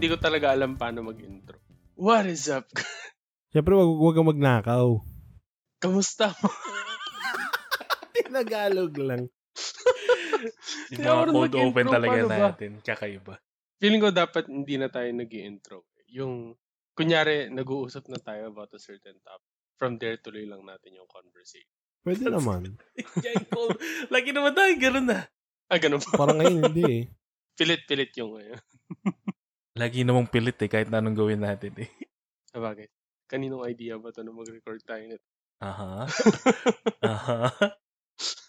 hindi ko talaga alam paano mag-intro. What is up? Siyempre, wag, wag kang magnakaw. Kamusta mo? Tinagalog lang. Yung mga code open talaga ba? natin. Kakaiba. Feeling ko dapat hindi na tayo nag intro Yung, kunyari, nag-uusap na tayo about a certain topic. From there, tuloy lang natin yung conversation. Pwede naman. Yan, code. Lagi naman tayo ganun na. Ah, ganun pa. Parang ngayon, hindi eh. Pilit-pilit yung ngayon. Lagi namang pilit eh, kahit na anong gawin natin eh. Sabagay. Kaninong idea ba ito na mag-record tayo nito? Aha. Aha.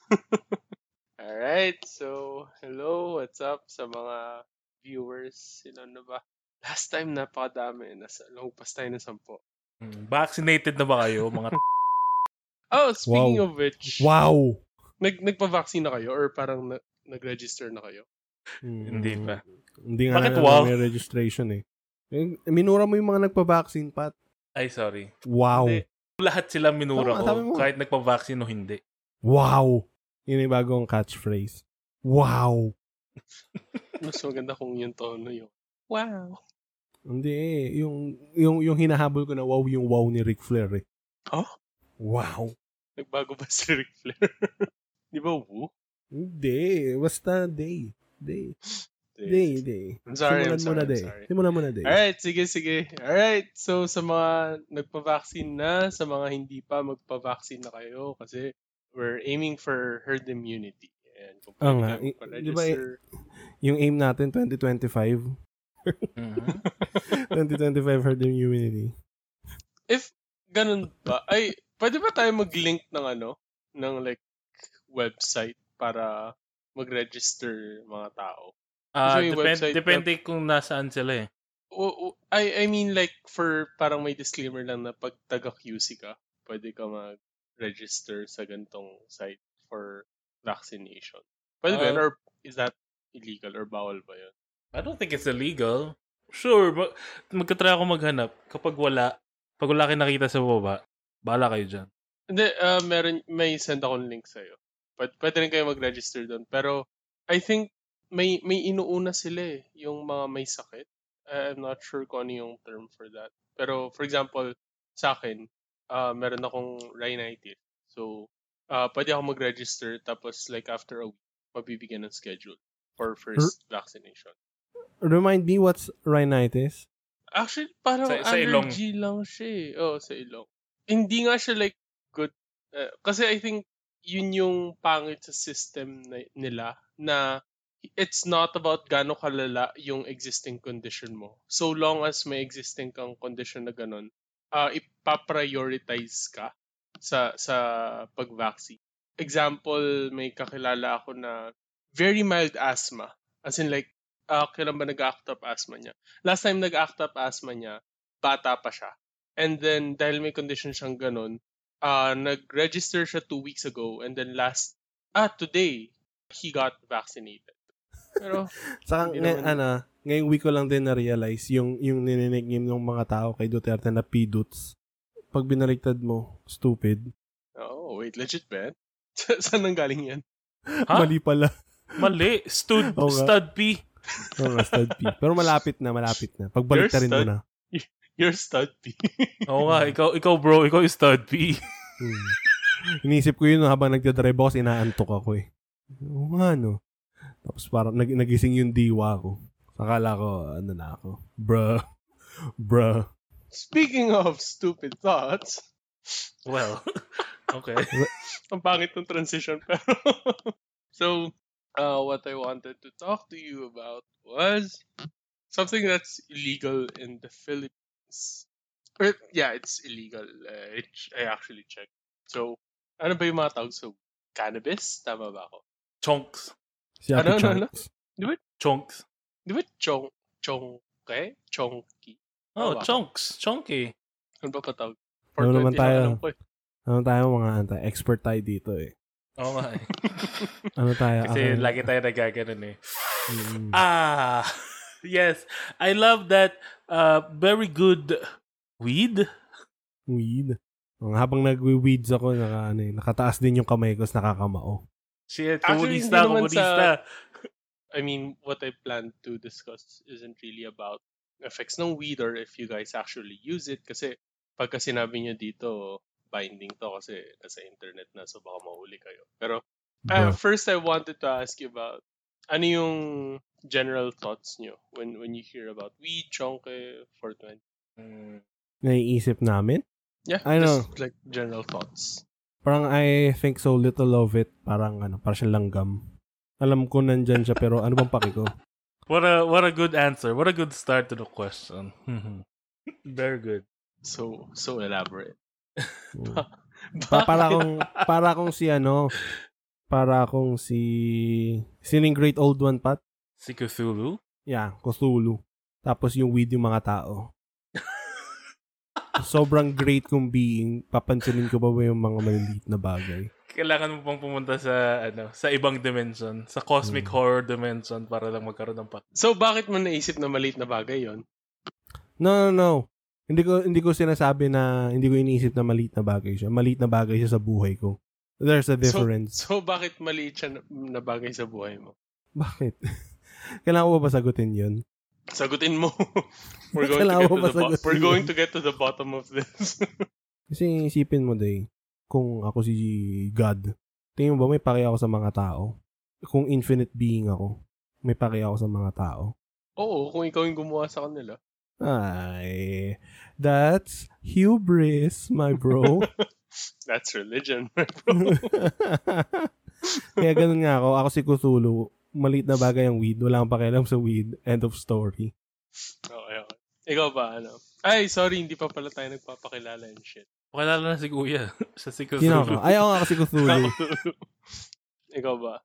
Alright, so, hello, what's up sa mga viewers? Sino na ba? Last time, napakadami. Nasa, lumagpas tayo ng sampo. Hmm, Vaccinated na ba kayo, mga Oh, speaking Wow. of which, Wow! nag, nagpa-vaccine na kayo or parang na, nag-register na kayo? Hmm. Hindi pa. Hindi nga Bakit na wow? may registration eh. Eh, Minura mo yung mga nagpa-vaccine, Pat. Ay, sorry. Wow. Hindi. Lahat sila minura Tama, ko, mo. kahit nagpa-vaccine o hindi. Wow! Yun yung bagong catchphrase. Wow! Mas maganda kung yung tono yun. Wow. Hindi eh. Yung, yung, yung hinahabol ko na wow, yung wow ni Ric Flair eh. Oh? Wow! Nagbago ba si Ric Flair? Di ba, woo? Hindi. Basta day. Day. Day, day. I'm sorry, I'm Simulan mo sorry, na I'm day. sorry. Simulan mo na day. Alright, sige, sige. Alright, so sa mga nagpa-vaccine na, sa mga hindi pa, magpa-vaccine na kayo kasi we're aiming for herd immunity. And kung pwede nga. di ba Yung aim natin, 2025. Mhm. 2025 herd immunity. if ganun ba, ay, pwede ba tayo mag-link ng ano, ng like, website para mag-register mga tao? Ah, yung depend, website depende kung nasaan sila eh. O, o- I, I mean like for parang may disclaimer lang na pag taga QC ka, pwede ka mag-register sa gantong site for vaccination. Pwede ba yun? Or is that illegal or bawal ba yun? I don't think it's illegal. Sure, ma- magka-try ako maghanap. Kapag wala, pag wala kayo nakita sa baba, bahala kayo dyan. Hindi, ah, meron, may send akong link sa'yo. Pwede, pwede rin kayo mag-register doon. Pero I think may may inuuna sila eh, yung mga may sakit. Uh, I'm not sure kung ano yung term for that. Pero for example, sa akin, ah, meron akong rhinitis. So, ah pwede ako mag-register tapos like after a week, mabibigyan ng schedule for first vaccination. Remind me, what's rhinitis? Actually, parang Sa- sa ilong. allergy lang siya eh. Oo, sa ilong. Hindi nga siya like good. eh, kasi I think yun yung pangit sa system na, nila na it's not about gaano kalala yung existing condition mo. So long as may existing kang condition na ganun, uh, ipaprioritize ka sa sa pag-vaccine. Example, may kakilala ako na very mild asthma. As in like, uh, kailan ba nag-act up asthma niya? Last time nag-act up asthma niya, bata pa siya. And then, dahil may condition siyang ganun, uh, nag-register siya two weeks ago. And then last, ah, today, he got vaccinated. Pero, Saka, naman- ano, ngayong week ko lang din na-realize yung, yung nininikname ng mga tao kay Duterte na piduts. Pag binaliktad mo, stupid. oh, wait, legit ba Saan nang galing yan? Ha? Mali pala. Mali. Stud, nga. stud P. Oo nga, stud P. Pero malapit na, malapit na. Pagbaliktarin mo stud. na. You're stud P. Oo nga, ikaw, ikaw bro, ikaw yung stud P. Hmm. Iniisip ko yun habang nagdadrive ako kasi inaantok ako eh. Oo nga no. Tapos parang nag nagising yung diwa ko. Akala ko, ano na ako. Bruh. Bruh. Speaking of stupid thoughts, Well, okay. ang pangit ng transition pero so uh, what I wanted to talk to you about was something that's illegal in the Philippines. Or, yeah, it's illegal. Uh, it, I actually checked. So, ano ba yung mga tawag sa cannabis? Tama ba ako? Chonks. Si Ate Ano, ano, ano? Chunks. Chonks. Di ba chong, chong, okay? Chonky. Oh, ba? chonks. Chonky. Ano ba pa tawag? Ano naman 420 lang tayo? eh. Ano tayo mga anta? Expert tayo dito eh. Oo nga eh. Ano tayo? Kasi Ako- lagi tayo nagaganon eh. Mm. Ah, yes. I love that uh, very good weed. Weed. Oh, habang nagwi-weeds ako, naka, ano, eh, nakataas din yung kamay ko, tapos nakakamao. Shit, Actually, komunista, komunista. I mean, what I plan to discuss isn't really about effects ng weed or if you guys actually use it. Kasi pagka sinabi nyo dito, binding to kasi nasa internet na so baka mahuli kayo. Pero uh, first I wanted to ask you about ano yung general thoughts nyo when when you hear about weed, chonke, 420? Mm, Naiisip namin? Yeah, I know. just like general thoughts. Parang I think so little of it. Parang ano, parang siyang langgam. Alam ko nandyan siya pero ano bang paki ko? What a what a good answer. What a good start to the question. Very good. So so elaborate. Mm. Pa- para akong para akong si ano, para akong si sining great old one pat. Si Cthulhu? Yeah, Cthulhu. Tapos yung weed yung mga tao. Sobrang great kong being, papansinin ko pa ba yung mga maliliit na bagay? Kailangan mo pang pumunta sa ano, sa ibang dimension, sa cosmic Hmm. horror dimension para lang magkaroon ng pak. So bakit mo naisip na maliit na bagay yon? No, no, no. Hindi ko hindi ko sinasabi na hindi ko iniisip na maliit na bagay siya. Maliit na bagay siya sa buhay ko. There's a difference. So bakit maliit siya na, na bagay sa buhay mo? Bakit? Kailangan ko ba ba sagutin yun? Sagutin mo. we're going to get to the bo- we're going to get to the bottom of this. Kasi isipin mo, day, kung ako si God, tingin mo ba may paki ako sa mga tao? Kung infinite being ako, may paki ako sa mga tao? Oo, kung ikaw yung gumawa sa kanila. Ay, that's hubris, my bro. That's religion. Kaya ganun nga ako. Ako si Cthulhu. Maliit na bagay ang weed. Wala akong pakialam sa weed. End of story. okay, okay. Ikaw ba, ano? Ay, sorry, hindi pa pala tayo nagpapakilala and shit. Pakilala na si Kuya. Siya si Sino Cthulhu. ako? Ay, ako nga ako si Cthulhu. ikaw ba?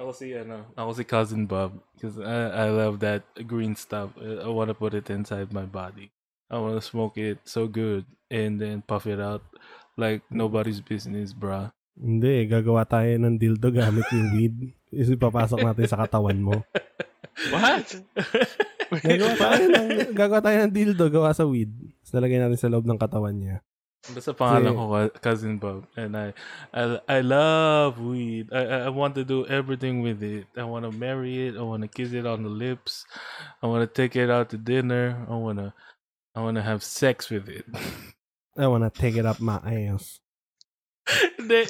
Ako si ano, ako si Cousin Bob because I, I love that green stuff. I, I want to put it inside my body. I want to smoke it so good and then puff it out like nobody's business, bruh. Hindi, gagawa tayo ng dildo gamit yung weed. Is papasok natin sa katawan mo. What? Gagawa tayo ng, gagawa tayo ng dildo gawa sa weed. Tapos nalagay natin sa loob ng katawan niya. Basta pangalan ko ka- Cousin Bob and I I I love weed. I I- want to do everything with it. I want to marry it. I want to kiss it on the lips. I want to take it out to dinner. I want to I want to have sex with it. I wanna take it up my ass. Hindi.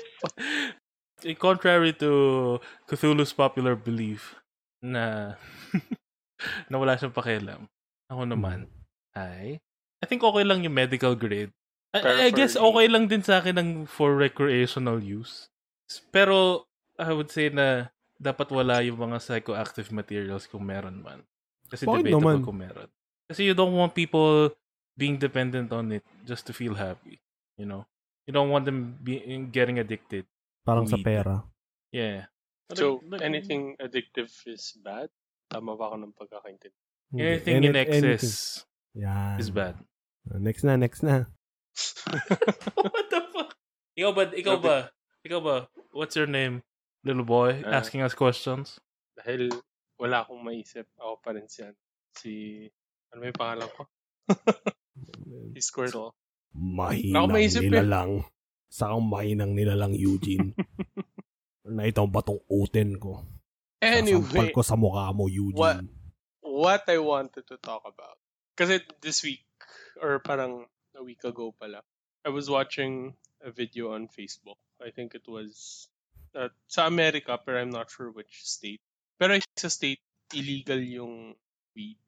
Eh, Contrary to Cthulhu's popular belief na na wala siyang pakialam. Ako naman ay I think okay lang yung medical grade. I, I guess okay lang din sa akin ng for recreational use. Pero I would say na dapat wala yung mga psychoactive materials kung meron man. Kasi Bakit debatable naman? kung meron. Kasi you don't want people being dependent on it just to feel happy. You know? You don't want them being getting addicted. Parang sa Weed. pera. Yeah. So, Like- anything addictive is bad? Tama ba ako ng pagkakaintindi? Anything Any- in anything. excess Yan. is bad. Uh, Next na, next na. What the fuck? Ikaw ba, ikaw ba, ikaw ba, what's your name, little boy, Ah. asking us questions? Dahil wala akong maisip. Ako pa rin siya. Si... Ano ba yung pangalan ko? si Squirtle. Mahinang Ako maisip eh. Sa kang mahinang nilalang Eugene. na itong batong uten ko. Sasampal Anyway, ko sa mukha mo, Eugene. what I wanted to talk about. Kasi this week, or parang a week ago pala, I was watching a video on Facebook. I think it was uh, sa America, pero I'm not sure which state. Pero sa state, illegal yung weed,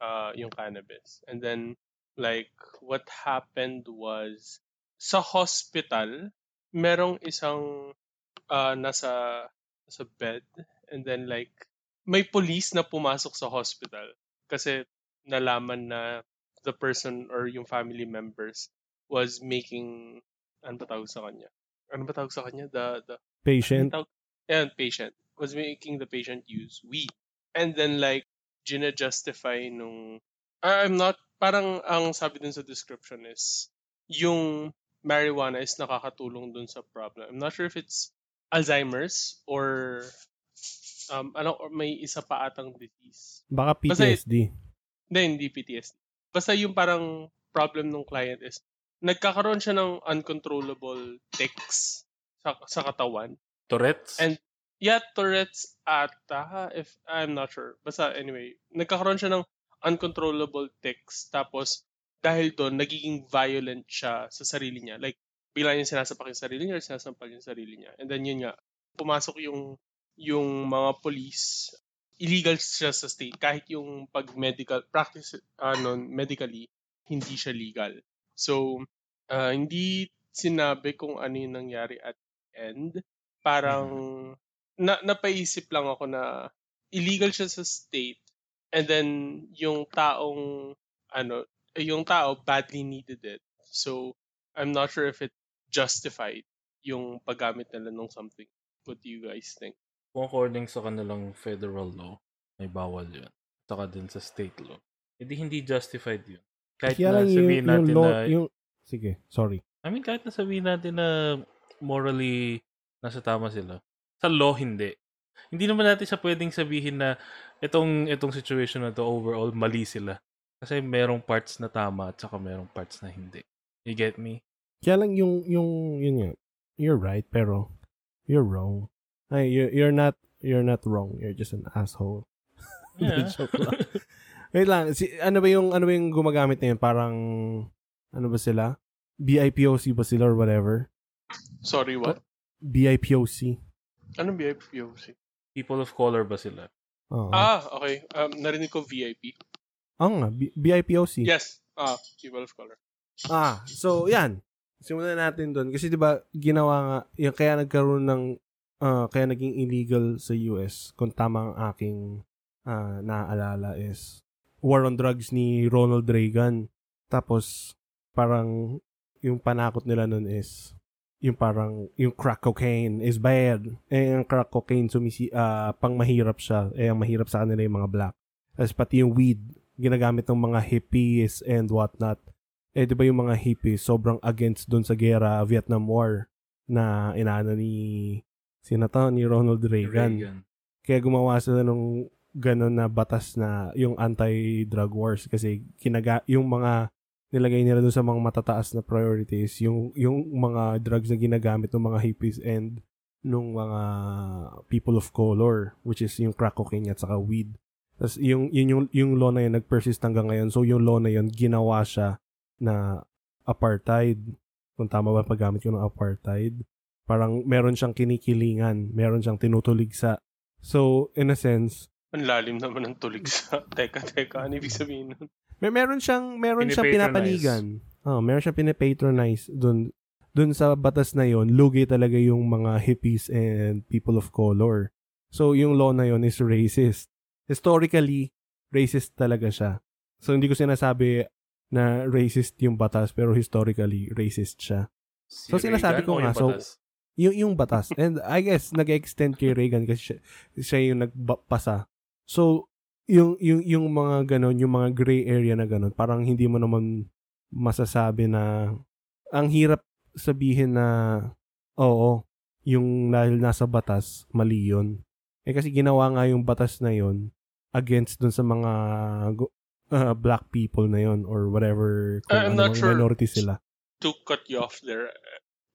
uh, yung cannabis. And then, like, what happened was, sa hospital, merong isang uh, nasa, nasa bed, and then like, may police na pumasok sa hospital kasi nalaman na the person or yung family members was making ano ba tawag sa kanya? Ano ba tawag sa kanya? The the Patient. ano tawag? Yan, patient was making the patient use weed. And then like gina justify nung I'm not parang ang sabi dun sa description is yung marijuana is nakakatulong dun sa problem. I'm not sure if it's Alzheimer's or um ano or may isa pa atang disease. Baka Basta- PTSD. Hindi, hindi PTSD. Basta yung parang problem ng client is nagkakaroon siya ng uncontrollable tics sa, sa katawan. Tourette's? And yeah, Tourette's ata, if I'm not sure. Basta anyway, nagkakaroon siya ng uncontrollable tics. Tapos, dahil doon, nagiging violent siya sa sarili niya. Like, bigla niya sinasapak yung sarili niya or sinasampal yung sarili niya. And then yun nga, pumasok yung yung mga police illegal siya sa state kahit yung pag medical practice ano medically hindi siya legal. So uh, hindi sinabi kung ano yung nangyari at end. Parang na napaisip lang ako na illegal siya sa state and then yung taong ano yung tao badly needed it. So I'm not sure if it justified yung paggamit nila ng something. What do you guys think? Kung according sa kanilang federal law, may bawal yun. Saka din sa state law. Hindi hindi justified yun. Kahit Kaya na yung, sabihin yung, natin law, na... yung, sige, sorry. I mean, kahit na sabihin natin na morally nasa tama sila. Sa law, hindi. Hindi naman natin sa pwedeng sabihin na itong, itong situation na to overall, mali sila. Kasi merong parts na tama at saka merong parts na hindi. You get me? Kaya lang yung, yung, yun nga, you're right, pero you're wrong. Ay, you're, you're not, you're not wrong. You're just an asshole. Yeah. Joke lang. Wait lang, si, ano ba yung, ano ba yung gumagamit na yun? Parang, ano ba sila? BIPOC ba sila or whatever? Sorry, what? BIPOC. Anong BIPOC? People of color ba sila? Oo. Ah, okay. Um, narinig ko VIP. Oo nga, B- BIPOC. Yes. Ah, people of color. Ah, so yan. Simulan natin doon kasi 'di ba ginawa nga yung kaya nagkaroon ng ah, kaya naging illegal sa US kung tama ang aking ah, naaalala is war on drugs ni Ronald Reagan. Tapos parang yung panakot nila nun is yung parang yung crack cocaine is bad. Eh ang crack cocaine sumisi ah, pang mahirap siya. Eh ang mahirap sa kanila yung mga black. Tapos pati yung weed ginagamit ng mga hippies and whatnot eh di ba yung mga hippies sobrang against doon sa gera Vietnam War na inaano ni sino to ni Ronald Reagan. Kaya gumawa sila ng ganun na batas na yung anti-drug wars kasi kinaga yung mga nilagay nila doon sa mga matataas na priorities yung yung mga drugs na ginagamit ng mga hippies and nung mga people of color which is yung crack cocaine at saka weed. Tapos yung, yun yung, yung law na yun nag-persist hanggang ngayon. So yung law na yun, ginawa siya na apartheid. Kung tama ba paggamit ko ng apartheid. Parang meron siyang kinikilingan. Meron siyang tinutuligsa. So, in a sense, Ang lalim naman ng tulig sa... teka, teka. Ano ibig sabihin nun? may meron siyang meron siyang pinapanigan. Oh, meron siyang pinapatronize doon doon sa batas na yon, lugi talaga yung mga hippies and people of color. So yung law na yon is racist. Historically, racist talaga siya. So hindi ko sinasabi na racist yung batas pero historically racist siya. Si So, sinasabi Reagan ko o nga, yung so, batas? Yung yung batas. And I guess nag-extend kay Reagan kasi siya, siya yung nagpasa. So yung yung yung mga ganon, yung mga gray area na ganon, parang hindi mo naman masasabi na ang hirap sabihin na oo, yung dahil nasa batas, mali yun. Eh kasi ginawa nga yung batas na yun against dun sa mga uh, black people na yun or whatever kung I'm ano not sure. minority sila. To cut you off there,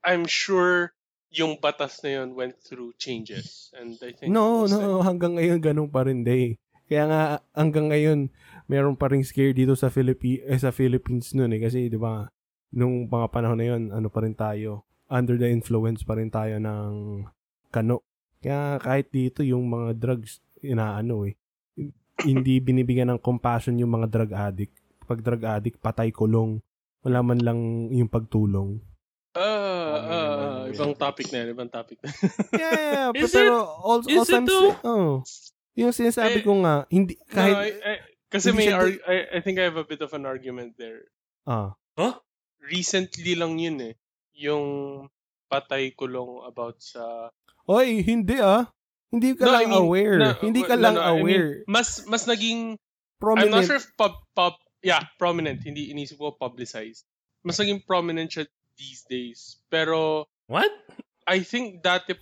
I'm sure yung batas na yun went through changes. And I think... No, no, hanggang ngayon ganun pa rin day. Kaya nga hanggang ngayon meron pa ring scare dito sa Philippi eh, sa Philippines noon eh kasi 'di ba nung mga panahon na yon ano pa rin tayo under the influence pa rin tayo ng kano. Kaya kahit dito yung mga drugs inaano eh hindi binibigyan ng compassion yung mga drug addict. Pag drug addict patay kulong. Wala man lang yung pagtulong. Ah, ah, naman ibang topic na yun, ibang topic na. Yeah, yeah, Is pero all, Is all it times, though? oh, yung sinasabi Eh, ko nga, hindi, kahit, no, I, I, kasi may, siya ar- I, I think I have a bit of an argument there. ah, Huh? Recently lang yun eh. Yung patay kulong about sa... Oy, hindi ah. Hindi ka No, lang I mean, aware. no, hindi ka no, lang no, I mean, aware. mas, mas naging I'm Prominent. not sure if pub, pub, yeah, prominent. Hindi inisip ko publicized. Mas naging prominent siya these days. Pero What? I think dati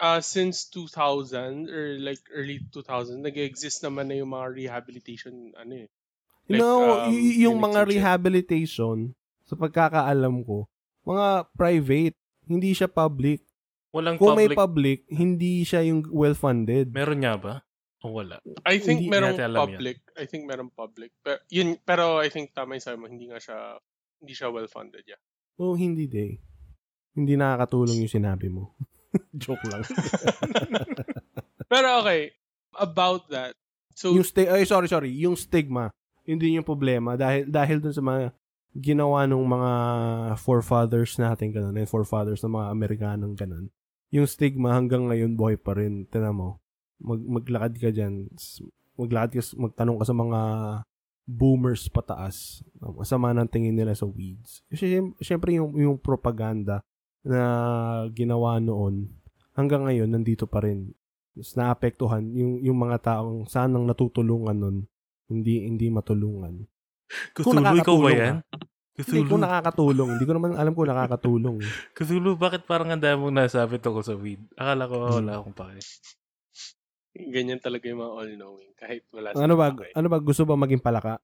uh, since 2000 or like early 2000 nag-exist naman na yung mga rehabilitation ano eh. like, know, um, y- yung mga rehabilitation, sa pagkakaalam ko, mga private, hindi siya public. Walang Kung may public. public, hindi siya yung well-funded. Meron nga ba? O wala. I think Hindi merong alam yan. public. I think merong public. Pero, yun, pero I think tama yung sabi mo, hindi nga siya, hindi siya well-funded, yeah. Oo, hindi day. Hindi nakakatulong yung sinabi mo. Joke lang. Pero okay, about that. So, yung sti- ay, sorry, sorry. Yung stigma, hindi yung problema. Dahil, dahil dun sa mga ginawa ng mga forefathers natin, ganun, and forefathers ng mga Amerikanong ganun. Yung stigma hanggang ngayon buhay pa rin. Tinan mo, mag, maglakad ka dyan, s- maglakad ka, magtanong ka sa mga boomers pataas. Masama ng tingin nila sa weeds. Kasi syem- syempre yung, yung propaganda na ginawa noon, hanggang ngayon, nandito pa rin. Mas naapektuhan yung, yung mga taong sanang natutulungan nun, hindi hindi matulungan. Cthulhu, ikaw ba nakakatulong yan? Hindi Cthulhu, ko nakakatulong. Hindi ko naman alam kung nakakatulong. Cthulhu, bakit parang ang dami mong nasabi tungkol sa weed? Akala ko Hmm. wala akong pake. ganyan talaga yung mga all-knowing. Kahit wala ano ba, pake. ano ba, gusto ba maging palaka?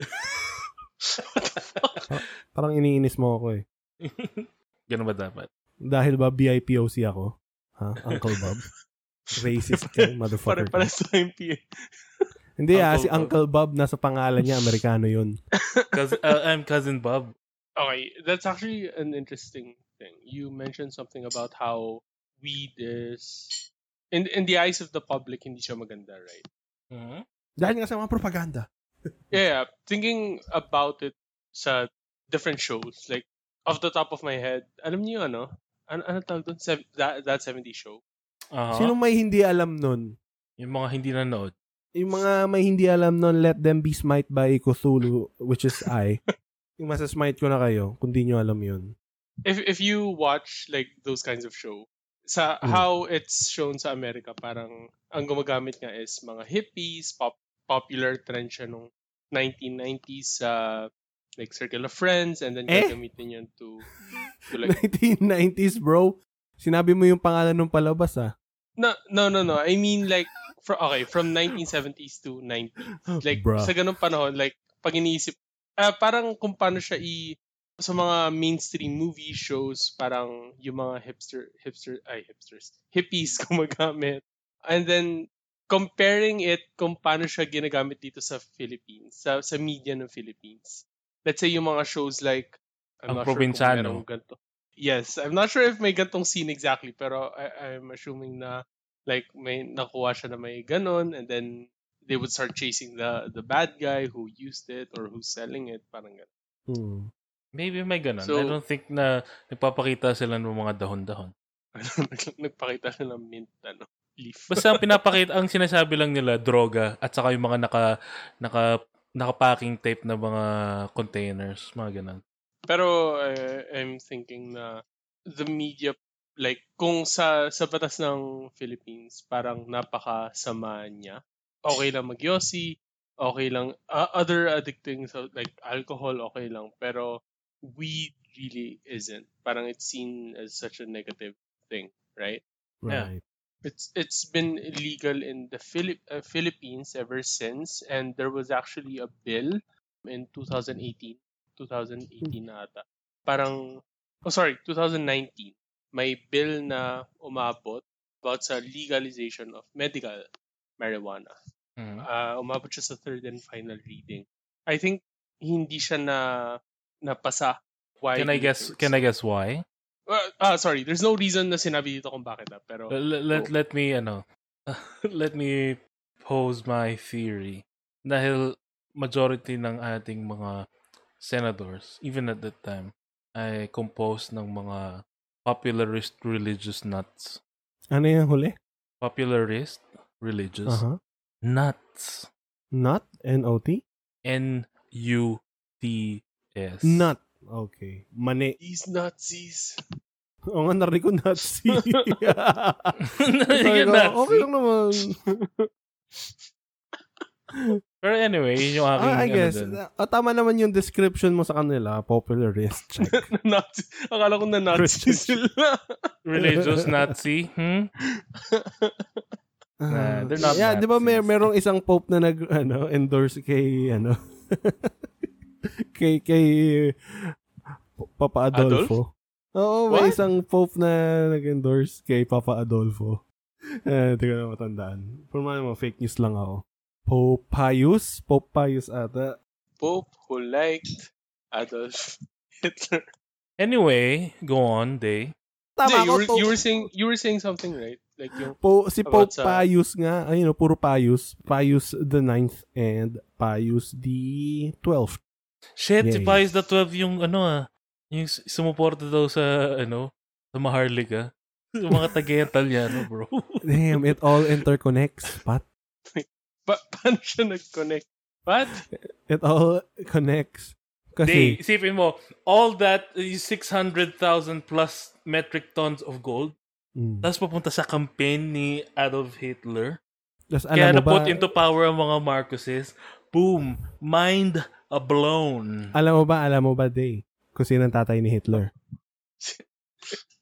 Parang iniinis mo ako eh. Ganun ba dapat? Dahil ba BIPOC ako? Ha? Uncle Bob? Racist ka, motherfucker. Pare-pare sa yung Hindi ah, Uncle si Bob. Uncle Bob, nasa pangalan niya, Amerikano yun. Cause, uh, I'm cousin Bob. Okay, that's actually an interesting thing. You mentioned something about how weed is in in the eyes of the public hindi siya maganda, right? Mhm. Dahil nga sa mga propaganda. Yeah, yeah. thinking about it sa different shows, like off the top of my head, alam niyo ano? Ano, ano tawag doon? Sev- that, that 70 show? Aha. Sino may hindi alam nun? Yung mga hindi nanood. Yung mga may hindi alam nun, let them be smite by Cthulhu, which is I. yung masasmite ko na kayo, kung di nyo alam yun. If if you watch like those kinds of show, sa Mm. how it's shown sa Amerika, parang ang gumagamit nga is mga hippies, pop, popular trend siya nung 1990s sa like Circle of Friends and then Eh? gagamitin yun to, to like 1990s, bro. Sinabi mo yung pangalan ng palabas, ah. No, no, no, no. I mean like for okay, from 1970s to 90s. Like Bruh. sa ganung panahon, like pag iniisip ah, parang kung paano siya i sa mga mainstream movie shows, parang yung mga hipster hipster ay hipsters, hippies gumagamit. And then comparing it kung paano siya ginagamit dito sa Philippines, sa sa media ng Philippines. Let's say yung mga shows like I'm Ang not sure kung ganito. Yes, I'm not sure if may gantong scene exactly, pero I, I'm assuming na like may nakuha siya na may ganon and then they would start chasing the the bad guy who used it or who's selling it, parang ganon. Hmm. Maybe may ganun. So- I don't think na nagpapakita sila ng mga dahon-dahon. Nagpakita siya ng mint, ano, leaf. Basta ang pinapakita, ang sinasabi lang nila, droga, at saka yung mga naka, naka, naka-packing tape na mga containers, mga ganun. Pero uh, I'm thinking na the media like kung sa sa batas ng Philippines parang napakasama niya. Okay lang magyosi, okay lang uh, other addicting so like alcohol okay lang pero weed really isn't. Parang it's seen as such a negative thing, right? Yeah. Right. It's it's been illegal in the Philip uh, Philippines ever since and there was actually a bill in 2018 2018 na ata. Parang oh sorry 2019 may bill na umabot about sa legalization of medical marijuana. Mhm. Uh, umabot siya sa third and final reading. I think hindi siya na napasa. Why Can I guess, can I guess why? Uh, ah, sorry, there's no reason na sinabi dito kung bakit ah, pero Let, let, Go. let me, ano, let me pose my theory. Dahil majority ng ating mga senators, even at that time, ay composed ng mga popularist religious nuts. Ano yung huli? Popularist religious Aha. nuts. Not? N-O-T? N-U-T-S. Not. Okay. Mani. these Nazis. Oo nga, narinig ko Nazi. Narinig ko, Nazi. okay lang naman. Pero anyway, yun yung aking, Ah, I ano guess. dun. ah, tama naman yung description mo sa kanila. Popularist. Check. Nazi. Akala ko na Nazi Christian. sila. religious Nazi. Hmm? Nah, they're not yeah, di ba may merong isang pope na nag ano endorse kay ano kay kay Papa Adolfo. Oo, may What? isang pope na nag-endorse kay Papa Adolfo. Eh, hindi ko na matandaan. Pero mga fake news lang ako. Pope Pius? Pope Pius ata. Pope who liked Adolf Hitler. Anyway, go on, Day. Hindi, Tama you, ko were, you were saying you were saying something right? Like yung Po, si Pope sa- Pius nga, ayun, no, puro Pius. Pius the 9th and Pius the 12th. Shit, si Yay. Pius the 12 yung ano ah, yung sumuporta daw sa ano, sa Maharlika. Sa mga taga-Italiano, bro. Damn, it all interconnects, Pat. pa- paano siya nag-connect? What? It all connects. Kasi, isipin mo, all that is 600,000 plus metric tons of gold, mm. tapos papunta sa campaign ni Adolf Hitler. Tas Kaya ba, na-put into power ang mga Marcoses. Boom! Mind a blown. alam mo ba, alam mo ba, Day, kung sino ang tatay ni Hitler?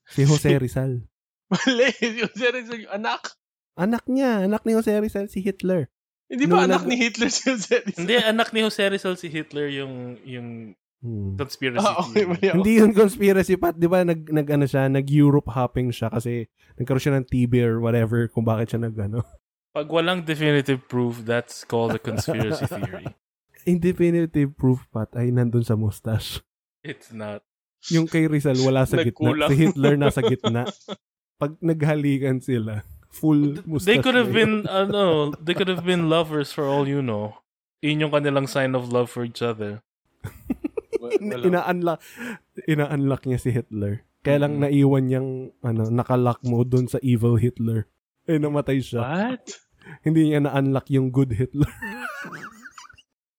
Si Jose Rizal. Mali. Yung seryoso yung anak. Anak niya, anak ni Jose Rizal si Hitler. Hindi ba Nung anak nag- ni Hitler si Jose Rizal? Hindi, anak ni Jose Rizal si Hitler yung yung Hmm. conspiracy Ah, okay, mali. Hindi yun conspiracy, Pat. Di ba, nag, nag, ano siya, nag-Europe hopping siya kasi nagkaroon siya ng TB or whatever kung bakit siya nag, ano. Pag walang definitive proof, that's called a conspiracy theory. Indefinitive proof, Pat, ay nandun sa mustache. It's not. Yung kay Rizal, wala sa gitna. Si Hitler nasa gitna. Pag naghalikan sila, full mustache. They could have been, ano, they could have been lovers for all you know. Yun yung kanilang sign of love for each other. Ina-unlock, ina-unlock niya si Hitler. Kaya lang Mhm. naiwan niyang ano, nakalock mo dun sa evil Hitler. Eh, namatay siya. What? Hindi niya na-unlock yung good Hitler.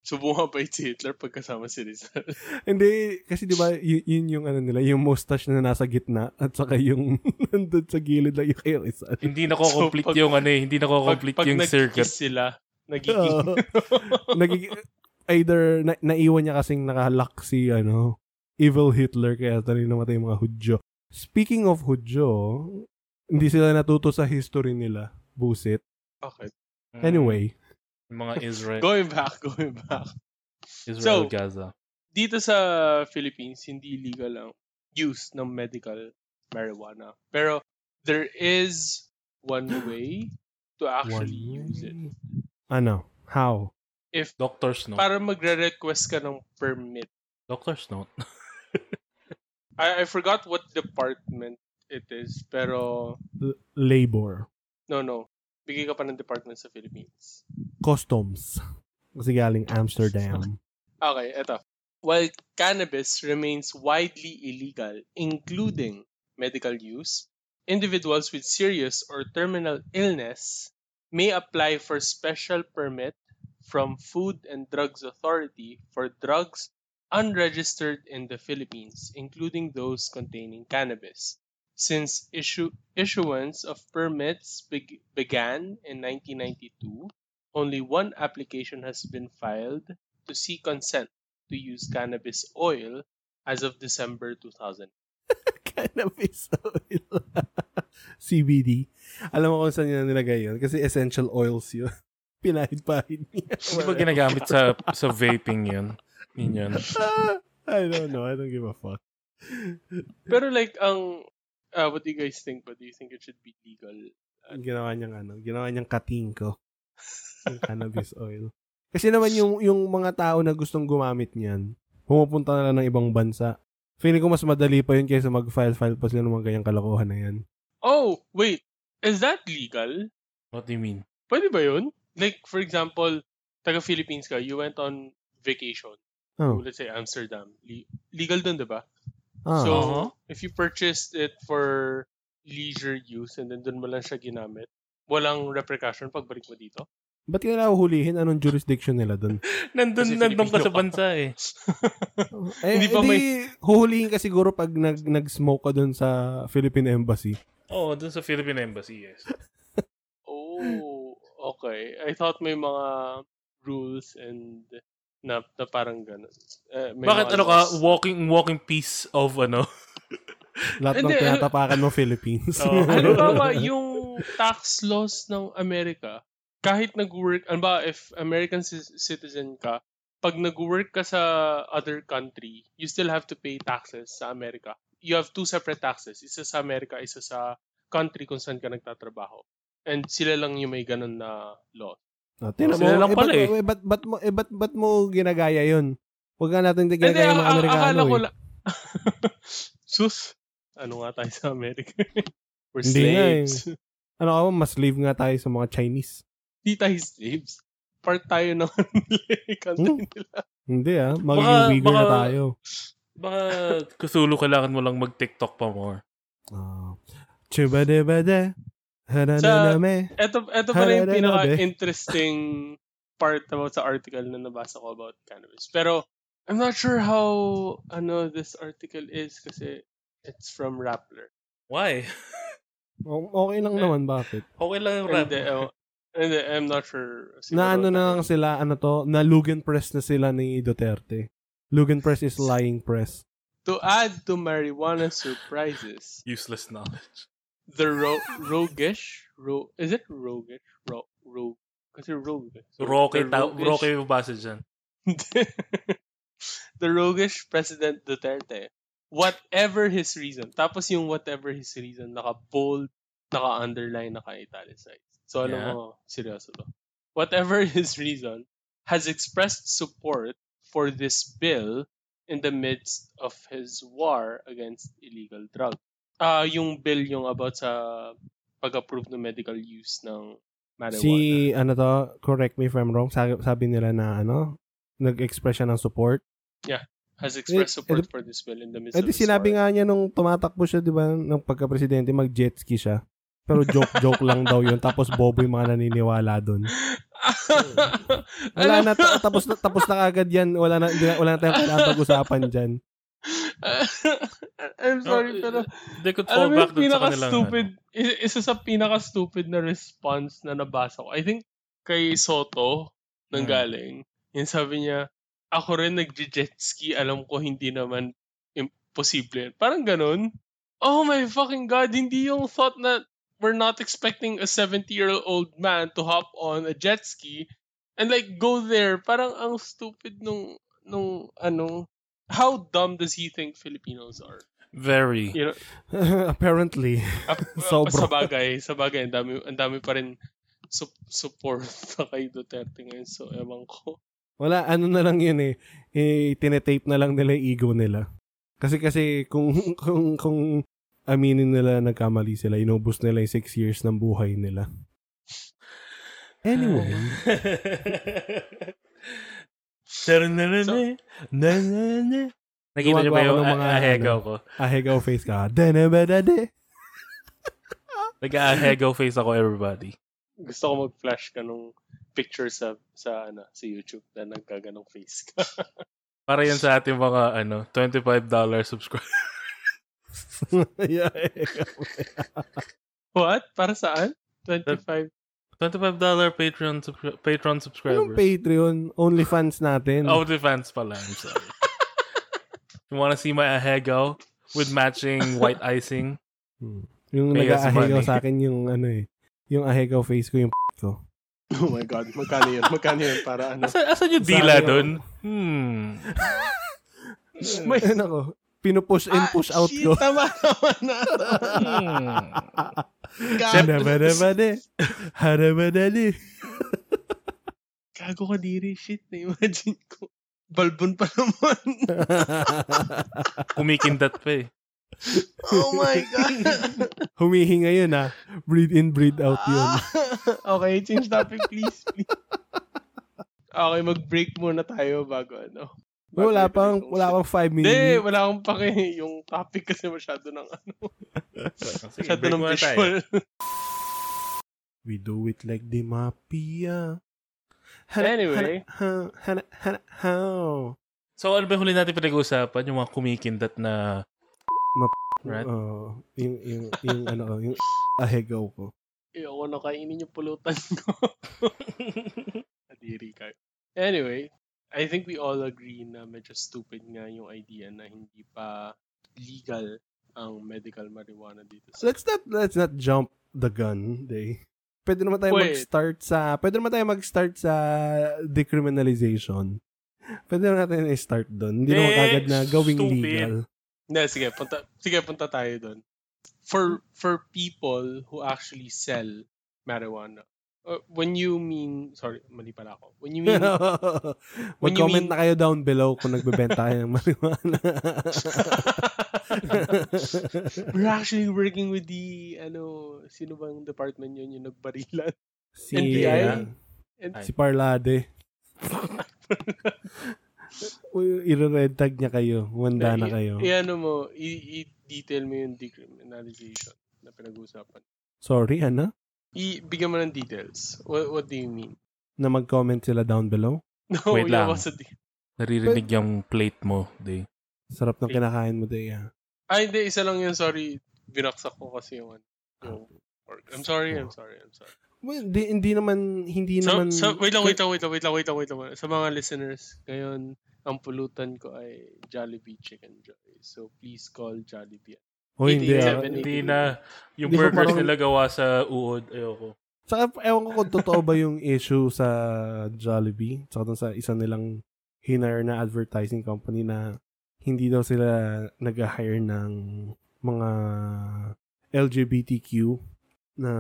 So bumabait si Hitler pagkasama si Rizal. Hindi, kasi di ba y- yun yung ano nila, yung mustache na nasa gitna at saka yung nandun sa gilid lang yung kay Rizal. Hindi nako-complete So, pag- yung ano eh, hindi pag, nako-complete pag yung circuit. nag-kiss sila, nagiging... Nagig- either na- naiwan niya kasing nakalock si ano, evil Hitler kaya tali namatay yung mga Hudyo. Speaking of Hudyo, hindi sila natuto sa history nila. Busit. okay. Anyway, mga Israel, Going back, going back. Israel So, Gaza. Dito sa Philippines, hindi legal ang use ng medical marijuana. Pero there is one way to actually one use it. Ano? How? If Doctors no. para magre-request ka ng permit. Doctors no. I, I forgot what department it is, pero L- labor. no, no. Bigay ka pa ng department sa Philippines. Customs. Kasi galing ah, Amsterdam. Okay, eto. While cannabis remains widely illegal, including medical use, individuals with serious or terminal illness may apply for special permit from Food and Drugs Authority for drugs unregistered in the Philippines, including those containing cannabis. Since issue, issuance of permits beg- began in 1992, only one application has been filed to seek consent to use cannabis oil as of December 2000. Cannabis oil. CBD. Alam mo kung saan nila nilagay yun? Kasi essential oils yun. Pinahid-pahid niya. Hindi ba ginagamit sa sa vaping yun? Yun yun. I don't know. I don't give a fuck. Pero like, ang, uh, what do you guys think? What do you think it should be legal? Ang ginawa niyang ano, ginawa niyang kating ko. Yung cannabis oil. Kasi naman yung, yung mga tao na gustong gumamit niyan, pumupunta na lang ng ibang bansa. Feeling ko mas madali pa yun kaysa mag-file-file pa sila ng mga ganyang kalokohan na yan. Oh, wait. Is that legal? What do you mean? Pwede ba yun? Like, for example, taga-Philippines ka, you went on vacation. Oh. Let's say Amsterdam. Le- legal dun, di ba? Ah. So, Uh-huh. if you purchased it for leisure use and then dun mo lang siya ginamit, walang repercussion pagbalik mo dito? Ba't ka na huhulihin? Anong jurisdiction nila doon? Nandun, Kasi nandun ka Filipino sa ka. bansa eh. Eh, Hindi pa edi, may- huhulihin ka siguro pag nag, nag-smoke ka doon sa Philippine Embassy. Oo, oh, dun sa Philippine Embassy, yes. Oh, okay. I thought may mga rules and na, na parang ganun. Eh, Bakit ano ka, walking walking piece of ano? Lahat ng Hindi, ano- tinatapakan mo Philippines. Oo. ano ba ba yung tax laws ng Amerika? Kahit nag-work, ano ba, if American ci- citizen ka, pag nag-work ka sa other country, you still have to pay taxes sa Amerika. You have two separate taxes. Isa sa Amerika, isa sa country kung saan ka nagtatrabaho. And sila lang yung may ganun na law. Oh, tingnan mo, Sila lang eh, pala ba't, eh. eh, ba't, ba't, mo, eh, ba't, ba't mo ginagaya yun? Huwag nga natin Hindi, ginagaya yung mga a- a- Amerikano akala ko eh. lang. Sus, ano nga tayo sa Amerika? We're Hindi nga eh. slaves. Ano ka ba, mas slave nga tayo sa mga Chinese. Hindi tayo slaves. Part tayo ng country Hmm? nila. Hindi ah, Baka- magiging Uyghur na baka- tayo. Baka Cthulhu kailangan mo lang mag-TikTok pa more. Ah. Chubadebade. Harananame. Ito, ito pa rin yung pinaka-interesting part about sa article na nabasa ko about cannabis. Pero, I'm not sure how, ano, this article is kasi it's from Rappler. Why? Okay lang naman, bakit? Okay lang yung rap. Hindi, oh, hindi, I'm not sure. Na ano na lang sila, ano to, na Lugan Press na sila ni Duterte. Lugan Press is lying press. To add to marijuana surprises, Useless knowledge. The ro- roguish, ro- is it roguish? Ro- ro- kasi rogue. So, Roque, ta- Roque yung base dyan. the roguish President Duterte, whatever his reason, tapos yung whatever his reason, naka-bold, naka-underline, naka-italicize. So, ano Yeah. mo, seryoso to. Whatever his reason, has expressed support for this bill in the midst of his war against illegal drug. Ah, yung bill yung about sa pag-approve ng medical use ng marijuana. Si, ano to, correct me if I'm wrong, sabi, sabi nila na, ano, nag-express siya ng support. has expressed Eh, support eh, for this bill in the midst Eh of sinabi nga niya nung tumatakbo siya, di ba, ng pagka-presidente, mag-jet ski siya. Pero joke-joke lang daw yun. Tapos bobo yung mga naniniwala doon. Wala na, ta- tapos na, tapos na agad yan. Wala na, na- wala na tayong kailangan pag-usapan dyan. I'm sorry, No, pero They could fall back dun sa kanilang... pinaka-stupid, ano. isa sa pinaka-stupid na response na nabasa ko. I think kay Soto nang Hmm. galing. Yung sabi niya, ako rin nag-jet ski, alam ko hindi naman imposible. Parang ganun. Oh my fucking god, hindi yung thought na we're not expecting a 70-year-old man to hop on a jet ski and like go there. Parang ang stupid nung nung ano how dumb does he think Filipinos are? Very. You know, Apparently. ap- Sobra. sa bagay, sa bagay, ang dami, ang dami pa rin sup- support sa kay Duterte ngayon. So, ewan ko. Wala, ano na lang yun eh. eh tinetape na lang nila yung ego nila. Kasi kasi kung kung kung aminin nila nagkamali sila, inubos nila yung six years ng buhay nila. Anyway. Nanana. Nakita niyo ba yung mga, ahegaw ano, ko? Ahegaw face ka. Nag-ahegaw face ako, everybody. Gusto ko mag-flash ka nung picture sa sa ano sa YouTube na nagkaganong face ka. Para yan sa ating mga ano, $25 subscribe. yeah. What? Para saan? 25? $25 Patreon subscri- Patreon Anong subscribers. Patreon? Only fans natin. OnlyFans pala, I'm sorry. you wanna see my ahegaw with matching white icing? Hmm. Yung money. sa akin yung ano eh. Yung ahegaw face ko yung ko. Oh my God. Magkano yun? Magkano yun para ano? Asa, asan yung dila dun? Hmm. May, Ano ko? Pinupush in, push out Ah, shit, ko. Tama naman na. hmm. Gago. Hadabadabade. Hadabadali. Gago ka diri. Shit. Na-imagine ko. Balbon pa naman. Kumikindat pa eh. oh my God. Humihinga yun ah. Breathe in, breathe out yun. Ah. okay, change topic please. please. Okay, mag-break muna tayo bago ano. Wala pang, wala pang five Hindi, minutes. wala akong pake. Yung topic kasi masyado ng ano. Sige, Masyado ng visual. We do it like the mafia. Anyway. Hana, hana, hana, how? So ano ba yung huli natin pinag-uusapan? Yung mga kumikindat na... Ma- Right? Oo. yung, yung, yung, ano, yung ahegaw ko. Ayoko na kainin yung pulutan ko. Kadiri kayo. Anyway, I think we all agree na medyo stupid nga yung idea na hindi pa legal ang medical marijuana dito sa Let's not, let's not jump the gun, day. Pwede naman tayo Wait. mag-start sa, pwede naman tayo mag-start sa decriminalization. Pwede naman natin i-start doon. Hindi naman Eh, kagad na gawing stupid. legal. Hindi, sige, punta, sige, punta tayo doon. For, for people who actually sell marijuana. Uh, when you mean, sorry, mali pala ako. When you mean, when you Mag-comment mean- na kayo down below kung nagbebenta kayo ng marijuana. we're actually working with the, ano, sino bang department yun yung nagbarilan? si, NBI? uh, And, si Parlade. I-red tag niya kayo. Wanda na kayo. I-ano mo, i-detail mo yung decriminalization na pinag-uusapan. Sorry, ano? I-bigyan mo ng details. What, what do you mean? Na mag-comment sila down below? No, Wait yeah, lang. de- Naririnig yung plate mo, day. Sarap ng kinakain mo, Dea. Ay, hindi. Isa lang yun. Sorry. Binaksak ko kasi yung, ano, yung pork. I'm sorry, I'm sorry, I'm sorry. Well, di, hindi naman, hindi So, naman... so, wait lang, wait lang, wait lang, wait lang, wait lang, wait lang. Sa mga listeners, ngayon, ang pulutan ko ay Jollibee Chicken Joy. So, please call Jollibee. Oh, hindi. ah. 87, Hindi na. Yung Hindi burgers parang- nila gawa sa uod. Ayoko. Saka, ewan ko kung totoo ba yung issue sa Jollibee. Saka sa isa nilang hinire na advertising company na hindi daw sila nag-hire ng mga LGBTQ na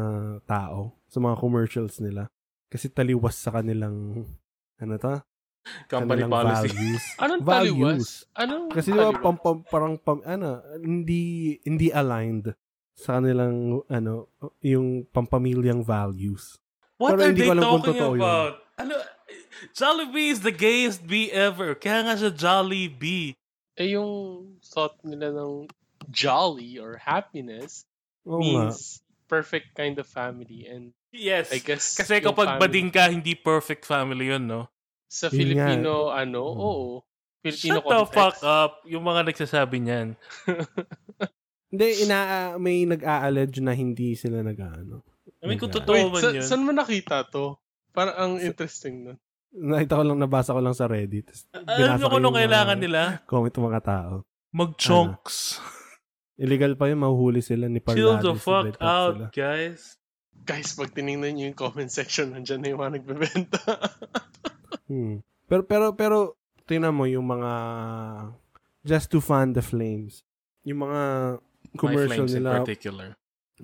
tao sa mga commercials nila. Kasi taliwas sa kanilang ano to? Company policy. Values. Anong Values. taliwas? Anong Kasi di ba taliwas? pam, pam, parang pam, ano, hindi hindi aligned sa kanilang ano yung pampamilyang values. What Pero are hindi they ko alam kung talking totoo yun. about? Ano? Jollibee is the gayest bee ever. Kaya nga siya Jollibee. Eh, yung thought nila ng jolly or happiness nga. means perfect kind of family. And Yes. I guess Kasi kapag family- bading ka, hindi perfect family yun, no? Sa Yun nga. Filipino, ano, Mm. oo. Filipino Shut the context. fuck up. Yung mga nagsasabi niyan. Hindi, ina, may nag-a-allege na hindi sila nag-ano. I mean, kung totoo Wait, man sa, yun. saan mo nakita to? Parang ang interesting nun. Nakita ko lang, nabasa ko lang sa Reddit. Alam niyo ko kung ano kailangan mga nila? Comment ng mga tao. Mag-chunks. Illegal pa yun, mahuhuli sila ni Chill Parlade. the fuck out, Sila. guys. Guys, pag tinignan nyo yung comment section, nandyan na yung mga nagbebenta. Hmm. Pero, pero, pero, tingnan mo yung mga just to fan the flames. Yung mga commercial My flames in nila, particular.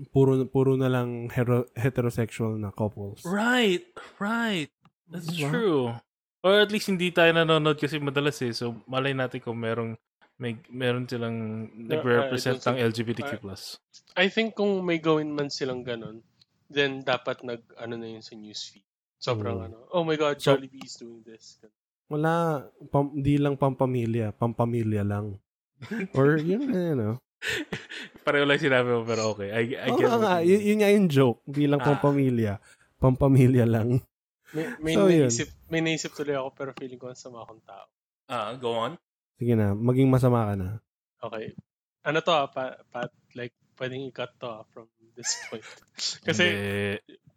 puro, puro na lang hero, heterosexual na couples. Right, right. That's Diba? true. Or at least hindi tayo nanonood kasi madalas eh. So, malay natin kung merong may meron silang nagre-represent I don't ng LGBTQ+. I think kung may gawin man silang ganun, then dapat nag, ano na yun sa newsfeed. Sobrang Mm. ano, oh my God, So- Jollibee is doing this. Wala, pam, di lang pampamilya, pampamilya lang. Or yun, ano. Pareho lang sinabi mo pero okay. I, I Oo get nga you yun, yun nga yung joke. Di lang Ah. pampamilya, pampamilya lang. May, may, So, yun. naisip, may naisip tuloy ako pero feeling ko ang sama akong tao. Ah, go on. Sige na, maging masama ka na. Okay. Ano to ah, pa, pa, like, pwedeng i-cut to ah, from this point. Kasi,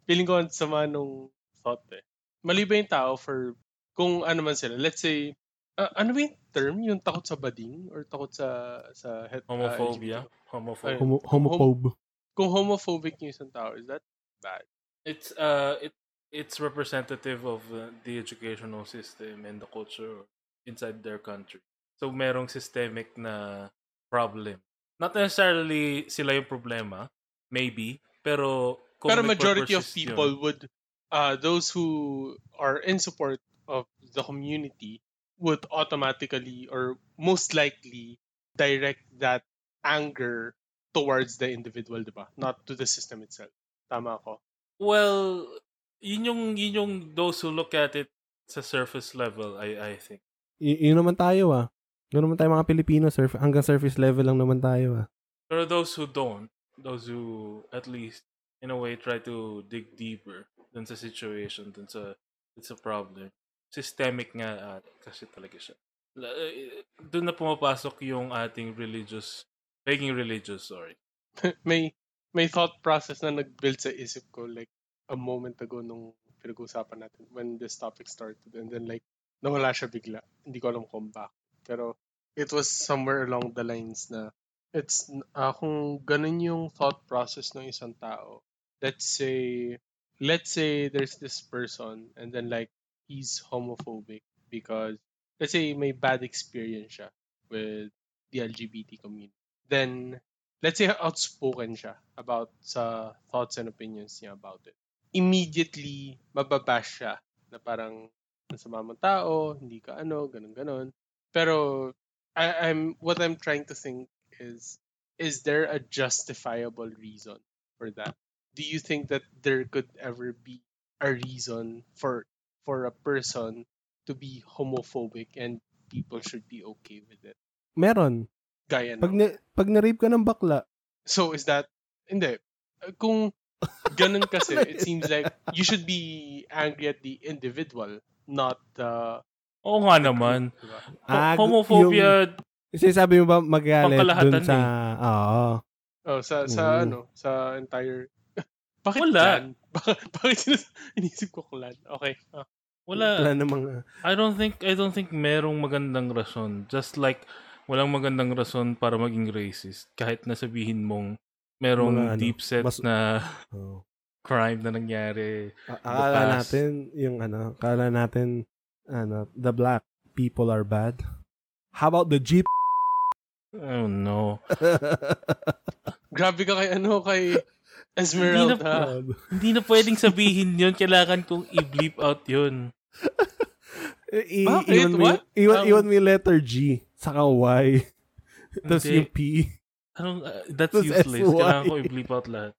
feeling ko ang sama nung thought eh. Mali ba yung tao for, kung ano man sila, let's say, ah, ano ba yung term? Yung takot sa bading? Or takot sa, sa het, ah, homophobia. LGBT? Homophobia. Ayun. Homo- homophobe. Kung homophobic yung isang tao, is that bad? It's uh it it's representative of uh, the educational system and the culture inside their country. So merong systemic na problem. Not necessarily sila yung problema, maybe, pero kung Pero majority of people yun, would, uh, those who are in support of the community would automatically or most likely direct that anger towards the individual, di ba? Not to the system itself. Tama ako. well, yun yung yun yung those who look at it sa surface level, I I think. Y- yun naman tayo ah. Yun naman tayo mga Pilipino, surf, hanggang surface level lang naman tayo ah. Pero those who don't, those who at least in a way try to dig deeper dun sa situation, dun sa it's a problem. Systemic nga at kasi talaga siya. Eh, Doon na pumapasok yung ating religious, being religious, sorry. may may thought process na nag-build sa isip ko like a moment ago nung pinag-uusapan natin when this topic started and then like nawala siya bigla. Hindi ko alam kung bakit. Pero it was somewhere along the lines na it's uh, kung ganun yung thought process ng isang tao. Let's say let's say there's this person and then like he's homophobic because let's say may bad experience siya with the LGBT community. Then let's say outspoken siya about sa thoughts and opinions niya about it. immediately mababash siya na parang masama mong tao, hindi ka ano, ganun ganon. Pero I, I'm what I'm trying to think is is there a justifiable reason for that? Do you think that there could ever be a reason for for a person to be homophobic and people should be okay with it? Meron. Gaya Pag, ng- na, pag na-rape ka ng bakla, So is that hindi Uh, kung ganun kasi it seems like you should be angry at the individual not the Oo nga naman. diba? Ah, Ho- homophobia, yung, sinasabi mo ba magalit dun sa, oo. Oh, sa sa Mm. ano, sa entire Bakit Wala. clan? Bakit, bakit sinas- inisip ko clan? Okay. Ah. wala. Wala namang, I don't think I don't think merong magandang rason. Just like walang magandang rason para maging racist kahit na sabihin mong merong Mga ano, deep set mas- na oh. crime na nangyari. A- Akala natin, yung ano, akala natin, ano, the black people are bad. How about the Jeep? Oh no. Grabe ka kay ano, kay Esmeralda. Hindi na pwedeng sabihin 'yon. Kailangan kong i-bleep out 'yon. I- Bakit? iwan mo, What? iwan, Um, iwan mo yung letter G, saka Y. Tapos Hindi. yung P. Anong, uh, that's Tapos useless. SY. Kailangan ko i-bleep out lahat.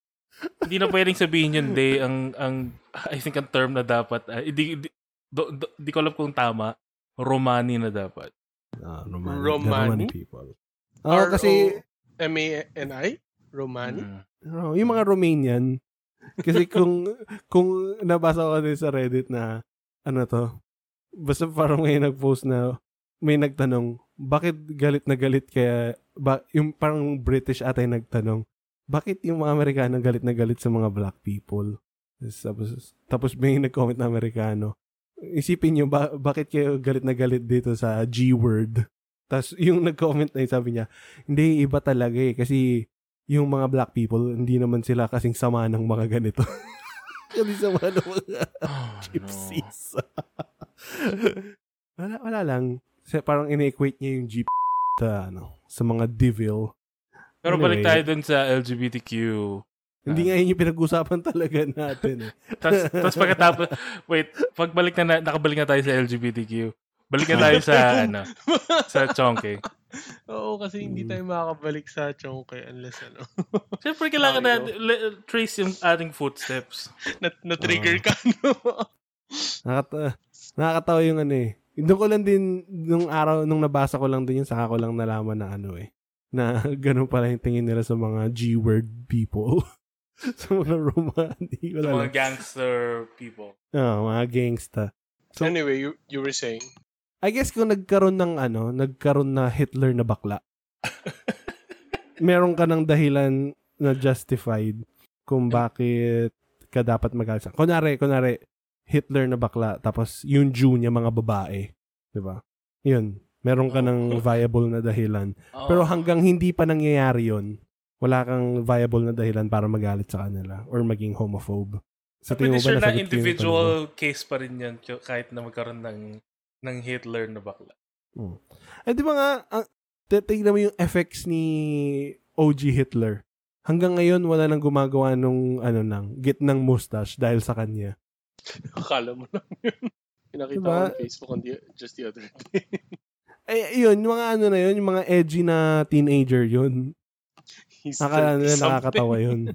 Hindi na pwedeng sabihin yun, day. Ang, ang, I think ang term na dapat, uh, hindi, hindi, do, do, di ko alam kung tama, Romani na dapat. Ah, Romani. Romani? The Romani people. Oo, kasi, M-A-N-I? Romani? Mm. oh, yung mga Romanian, kasi kung, kung nabasa ko din sa Reddit na, ano to, basta parang may nag-post na, may nagtanong, bakit galit na galit kaya, ba, yung parang British ata yung nagtanong, bakit yung mga Amerikano galit na galit sa mga black people? Tapos, tapos may nag-comment na Amerikano, isipin nyo, ba, bakit kayo galit na galit dito sa G-word? Tapos yung nag-comment na yun, sabi niya, hindi, iba talaga eh. Kasi yung mga black people, hindi naman sila kasing sama ng mga ganito. Kasi sama ng mga Oh, gypsies. wala, wala lang. Kasi parang ine-equate niya yung Jeep sa, ano, sa mga devil. Pero Anyway. balik tayo dun sa LGBTQ. Hindi nga yun yung pinag-usapan talaga natin eh. Tapos, tapos pagkatapos, wait, pagbalik na, na, nakabalik na tayo sa LGBTQ. Balik na tayo sa, ano, sa Chonke. Oo, kasi hindi tayo makakabalik sa Chonke unless ano. Siyempre, kailangan na le- trace yung ating footsteps. na, na-trigger ka, no? Nakata- nakakatawa yung ano eh. Doon ko lang din, nung araw, nung nabasa ko lang din yun, saka ko lang nalaman na ano eh. Na ganun pala yung tingin nila sa mga G-word people. sa mga Romani. Wala Mga lang. gangster people. Oo, mga gangsta. So- anyway, you, you were saying? I guess kung nagkaroon ng ano, nagkaroon na Hitler na bakla, meron ka ng dahilan na justified kung bakit ka dapat magalit sa. Kunwari, kunwari, Hitler na bakla, tapos yung Jew niya mga babae. Ba? Yun. Meron ka ng viable na dahilan. Pero hanggang hindi pa nangyayari yun, wala kang viable na dahilan para magalit sa kanila or maging homophobe. Sa Pretty tingin mo ba sure na individual case pa rin yan kahit na magkaroon ng ng Hitler na bakla. Eh, di ba nga, ang, tignan mo yung effects ni OG Hitler. Hanggang ngayon, wala nang gumagawa nung, ano nang, git ng mustache dahil sa kanya. Akala mo lang yun. Pinakita Diba? ko on Facebook on the, just the other day. Eh, yun, yung mga ano na yun, yung mga edgy na teenager yun. He's Akala 30 nila something. nakakatawa yun.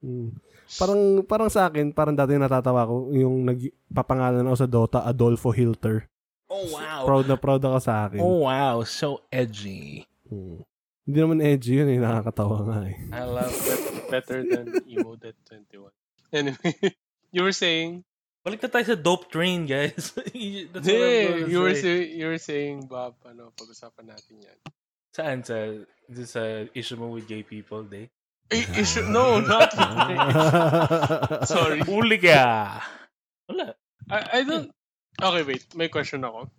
Hmm. Parang, parang sa akin, parang dati natatawa ko, yung nagpapangalan ako sa Dota, Adolfo Hilter. Oh wow. Proud na proud ako sa akin. wow, so edgy. Hmm. Hindi naman edgy yun eh, nakakatawa nga eh. I love that better than Emo Dead 21. Anyway, you were saying, Balik na tayo sa dope train, guys. That's what I'm hey, you were say. say, you were saying, Bob, ano, pag-usapan natin yan. Saan? Sa, dun sa issue mo with gay people day? Eh, issue, no, not Sorry. Uli ka! Wala. I, I don't, okay, wait, may question ako.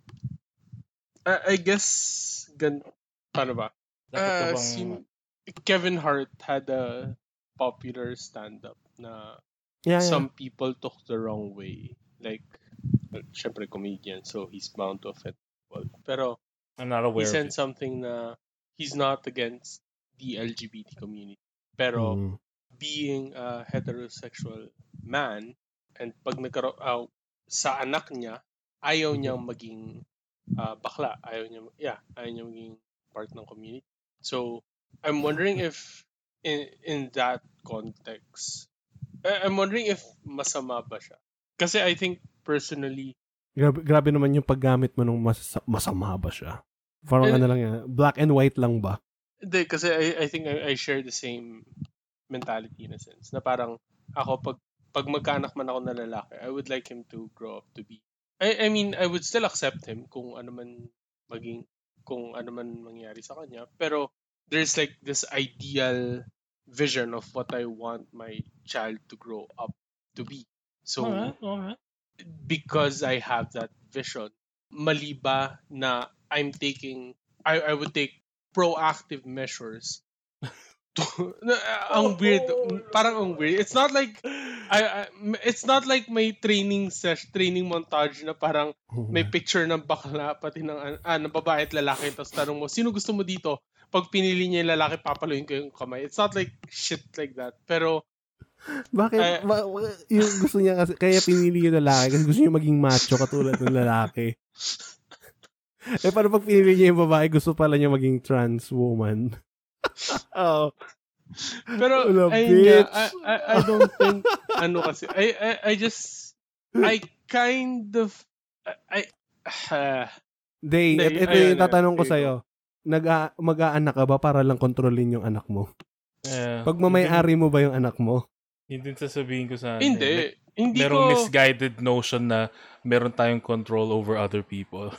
I, I guess, gan, paano ba? Uh, bang... si- Kevin Hart had a popular stand-up na yeah, yeah. some people took the wrong way. Like, well, syempre comedian, so he's bound to offend people. Pero I'm not he aware of said something na he's not against the LGBT community. Pero Mm. being a heterosexual man, And pag nagkaroon, ah, sa anak niya, ayaw niyang maging ah, bakla. Ayaw niya, yeah, ayaw niya maging part ng community. So, I'm wondering if in in that context, I'm wondering if masama ba siya. Kasi I think personally, Grabe, grabe naman yung paggamit mo nung mas, masama ba siya. Parang Eh, ano lang yan, black and white lang ba? Hindi, kasi I, I think I, I share the same mentality in a sense. Na parang ako, pag, pag magkaanak man ako na lalaki, I would like him to grow up to be. I, I mean, I would still accept him kung ano man maging, kung ano man mangyari sa kanya. Pero there's like this ideal vision of what I want my child to grow up to be. So, alright, alright. because I have that vision, mali ba na I'm taking, I, I would take proactive measures ang weird, parang ang weird. It's not like, I, I, it's not like may training sesh, training montage na parang may picture ng bakla, pati ng, ah, ng babae at lalaki, tapos tanong mo, sino gusto mo dito? Pag pinili niya yung lalaki, papaluin ko yung kamay. It's not like shit like that. Pero, Bakit? Eh, ba- yung gusto niya kasi, kaya pinili yung lalaki kasi gusto niya maging macho katulad ng lalaki. eh, paano pag pinili niya yung babae, gusto pala niya maging trans woman? oh. Pero Wala, ayun nga. I, I, I don't think ano kasi I I, I just I kind of I ah, Day, Hindi, et- ito ayun, yung tatanong ko sa'yo. Nag mag-aanak ka ba para lang kontrolin yung anak mo? Yeah. Pag mamay-ari mo ba yung anak mo? Yun din sasabihin ko sa hindi hindi merong ko misguided notion na meron tayong control over other people.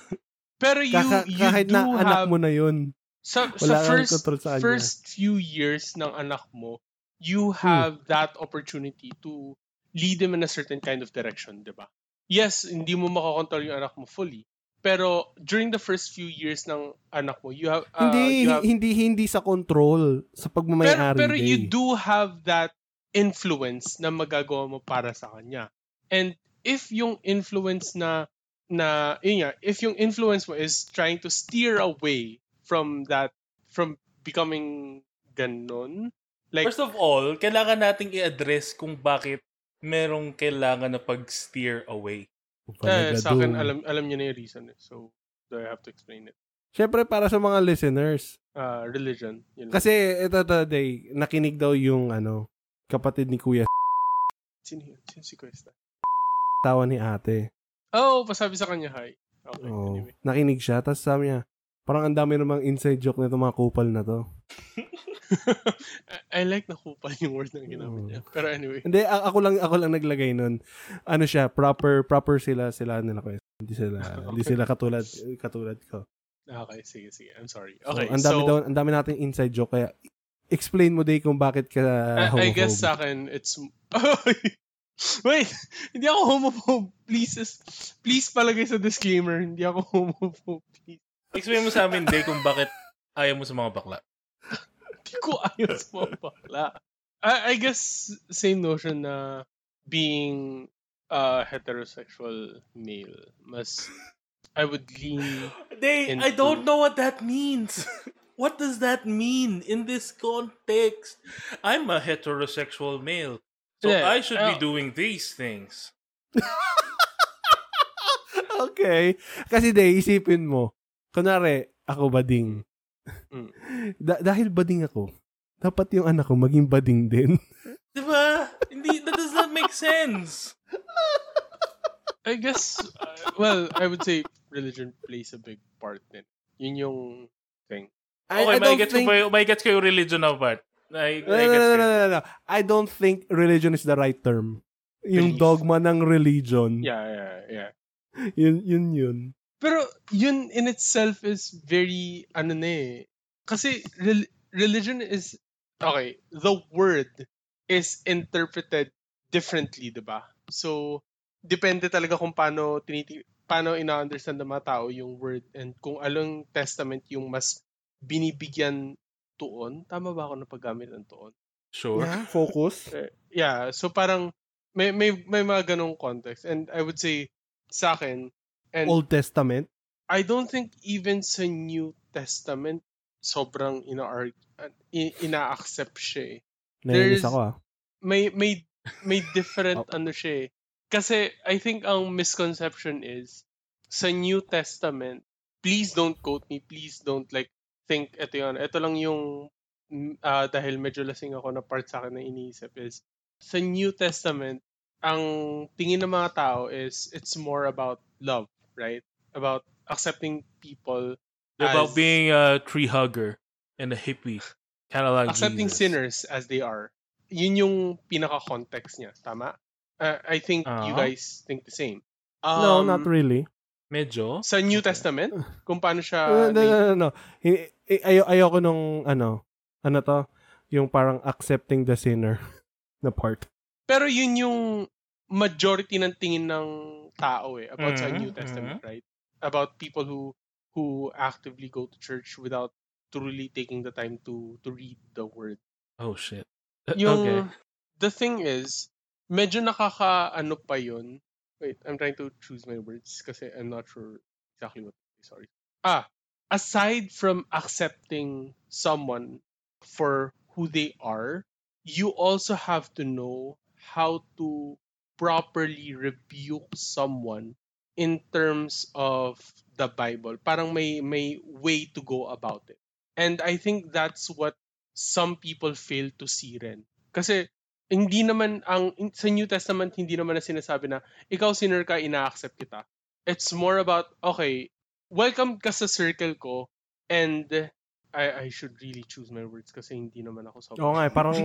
pero you Kaka- you kahit do na anak have mo na yun. Sa, Wala kang first first few years ng anak mo you have that opportunity to lead them in a certain kind of direction, 'di ba? Yes, hindi mo makakontrol yung anak mo fully. Pero during the first few years ng anak mo, you have uh, hindi, you have hindi, hindi sa control. Sa pero, pagmamayari. pero Day. you do have that influence na magagawa mo para sa kanya. And if yung influence na na yun nga, if yung influence mo is trying to steer away from that from becoming ganon, like First of all, kailangan nating i-address kung bakit merong kailangan na pag-steer away. eh, sa akin alam alam niyo na yung reason eh. So do I have to explain it? Siyempre, para sa mga listeners. Uh, religion. Yun. Kasi, ito, ito, day, nakinig daw yung, ano, kapatid ni Kuya Sino yun? Sino si Cuesta? tawa ni ate. Oh, pasabi sa kanya hi. Okay, Oh, anyway. nakinig siya. Tapos sabi niya, parang ang dami namang inside joke nito mga kupal na to. I, I like na kupal yung word na ginamit Oh. niya. Pero anyway. Hindi, ako lang ako lang naglagay nun. Ano siya, proper proper sila sila nila ko. Hindi sila hindi sila katulad katulad ko. Okay, sige, sige. I'm sorry. So, Okay, ang dami so, daw, ang dami nating inside joke kaya explain mo day kung bakit ka I, I homophobe. guess sa akin, it's... Wait, hindi ako homophobe. Please, please palagay sa disclaimer. Hindi ako homophobe. Explain mo sa amin, Day, kung bakit ayaw mo sa mga bakla. Hindi ko ayaw sa mga bakla. I, I guess, same notion na being a heterosexual male, mas, I would lean Day, I Into- don't know what that means. What does that mean in this context? I'm a heterosexual male. So Yeah, I should be uh, doing these things. okay. Kasi day isipin mo. Kunwari, ako bading. Mm. Da- dahil bading ako, dapat yung anak ko maging bading din. Diba? Hindi, that does not make sense. I guess, uh, well, I would say religion plays a big part din. Yun yung thing. I, Okay, I may don't gets think... ko may gets ko yung religion na part. I, No, I no, no, no, no, no, no. I don't think religion is the right term. Yung Belief. dogma ng religion. Yeah, yeah, yeah. Yun, yun, yun. Pero yun in itself is very, ano na eh. Kasi rel- religion is, okay, the word is interpreted differently, di ba? So, depende talaga kung paano tiniti paano ina-understand ng mga tao yung word and kung anong testament yung mas binibigyan tuon. Tama ba ako na paggamit ng tuon? Sure. Yeah, focus. Eh, yeah, so parang may may may mga ganong context and I would say sa akin and Old Testament. I don't think even sa New Testament sobrang ina ina-accept siya eh. Nainis ako ah. May may may different ano siya eh. Kasi I think ang misconception is sa New Testament, please don't quote me, please don't like think ito yun. Ito lang yung uh, dahil medyo lasing ako na part sa akin na iniisip is sa New Testament, ang tingin ng mga tao is it's more about love, right? About accepting people about as, being a tree hugger and a hippie. Kind of like accepting Jesus. sinners as they are. Yun yung pinaka-context niya. Tama? Uh, I think you Ah. guys think the same. no, Um, not really. Medyo. Sa New Okay. Testament, kung paano siya... no, no, no, no. I- Ayo, ayoko nung, ano, ano to, yung parang accepting the sinner na part. Pero yun yung majority ng tingin ng tao eh about sa Mhm, New Testament, right? About people who who actively go to church without truly taking the time to to read the word. Oh shit. Uh, Yung Okay. the thing is, medyo nakaka ano pa yun. Wait, I'm trying to choose my words kasi I'm not sure exactly what sorry. Ah, aside from accepting someone for who they are, you also have to know how to properly rebuke someone in terms of the Bible. Parang may may way to go about it. And I think that's what some people fail to see rin. Kasi hindi naman ang sa New Testament hindi naman na sinasabi na ikaw sinner ka ina-accept kita. It's more about okay, welcome ka sa circle ko and I I should really choose my words kasi hindi naman ako sobrang Oo nga, eh, parang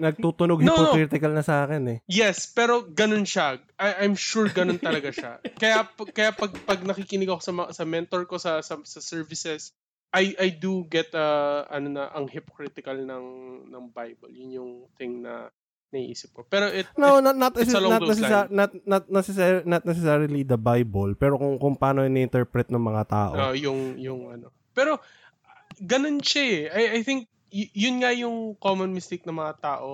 nagtutunog No, no. hypocritical na sa akin eh. Yes, pero ganun siya. I, I'm sure ganun talaga siya. Kaya kaya pag pag nakikinig ako sa sa mentor ko sa sa, sa services, I I do get uh, ano na ang hypocritical ng ng Bible. Yun yung thing na naiisip ko. Pero it, No, it not not, it's along not, those necessar- not not necessarily not necessarily the Bible, pero kung kung paano ini-interpret ng mga tao. uh, yung yung ano. Pero ganun siya eh. I I think y- yun nga yung common mistake ng mga tao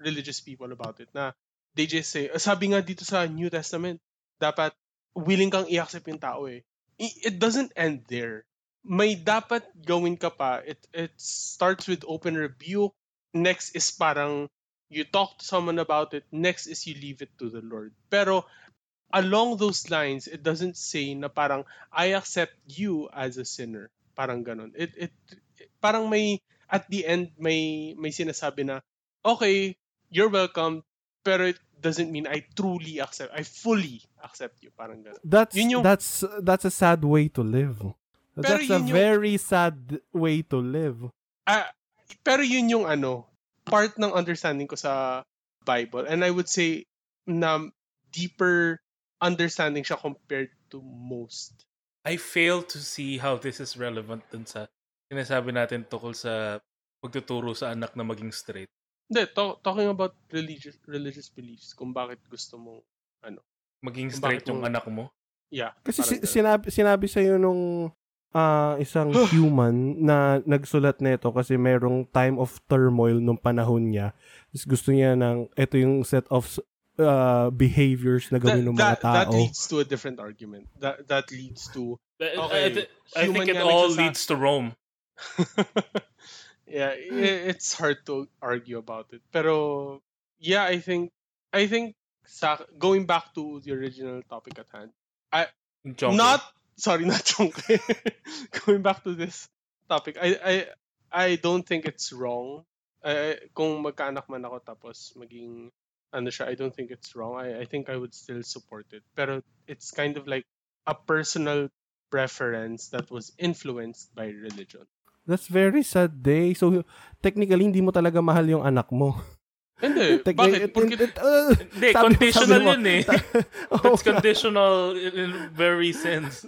religious people about it na they just say "Ah, sabi nga dito sa New Testament dapat willing kang i-accept yung tao eh. It doesn't end there. May dapat gawin ka pa. It it starts with open rebuke. Next is parang you talk to someone about it. Next is you leave it to the Lord. Pero along those lines, it doesn't say na parang I accept you as a sinner. Parang ganun. It, it, parang may, at the end, may, may sinasabi na, okay, you're welcome, pero it doesn't mean I truly accept, I fully accept you. Parang ganun. That's Yun yung- that's that's a sad way to live. That's a yun yung- very sad way to live. Ah, pero yun yung ano, part ng understanding ko sa Bible. And I would say na deeper understanding siya compared to most. I fail to see how this is relevant dun sa sinasabi natin tukol sa pagtuturo sa anak na maging straight. Hindi, to- talking about religious religious beliefs, kung bakit gusto mong, Maging Kung straight yung mo- anak mo. yeah. Kasi si- sinabi sinabi sa nung ah, isang human na nagsulat nito kasi merong time of turmoil nung panahon niya. Tapos gusto niya ng ito yung set of uh, behaviors na gawin ng mga that, that tao. leads to a different argument. That that leads to I- Okay, I, th- I human think it all nagsasa- leads to Rome. yeah, i- it's hard to argue about it. Pero yeah, I think I think sa going back to the original topic at hand. Chonky. Not sorry, not chunky. going back to this topic, I I I don't think it's wrong. I, I- kung magkaanak man ako tapos maging ano siya, I don't think it's wrong. I I think I would still support it. Pero it's kind of like a personal preference that was influenced by religion. That's very sad day. So, technically, hindi mo talaga mahal yung anak mo. Hindi. Tec- Bakit? it- Porque, it- uh, Hindi, sabi- conditional sabi mo- yun eh. That's nga. conditional in, in very sense.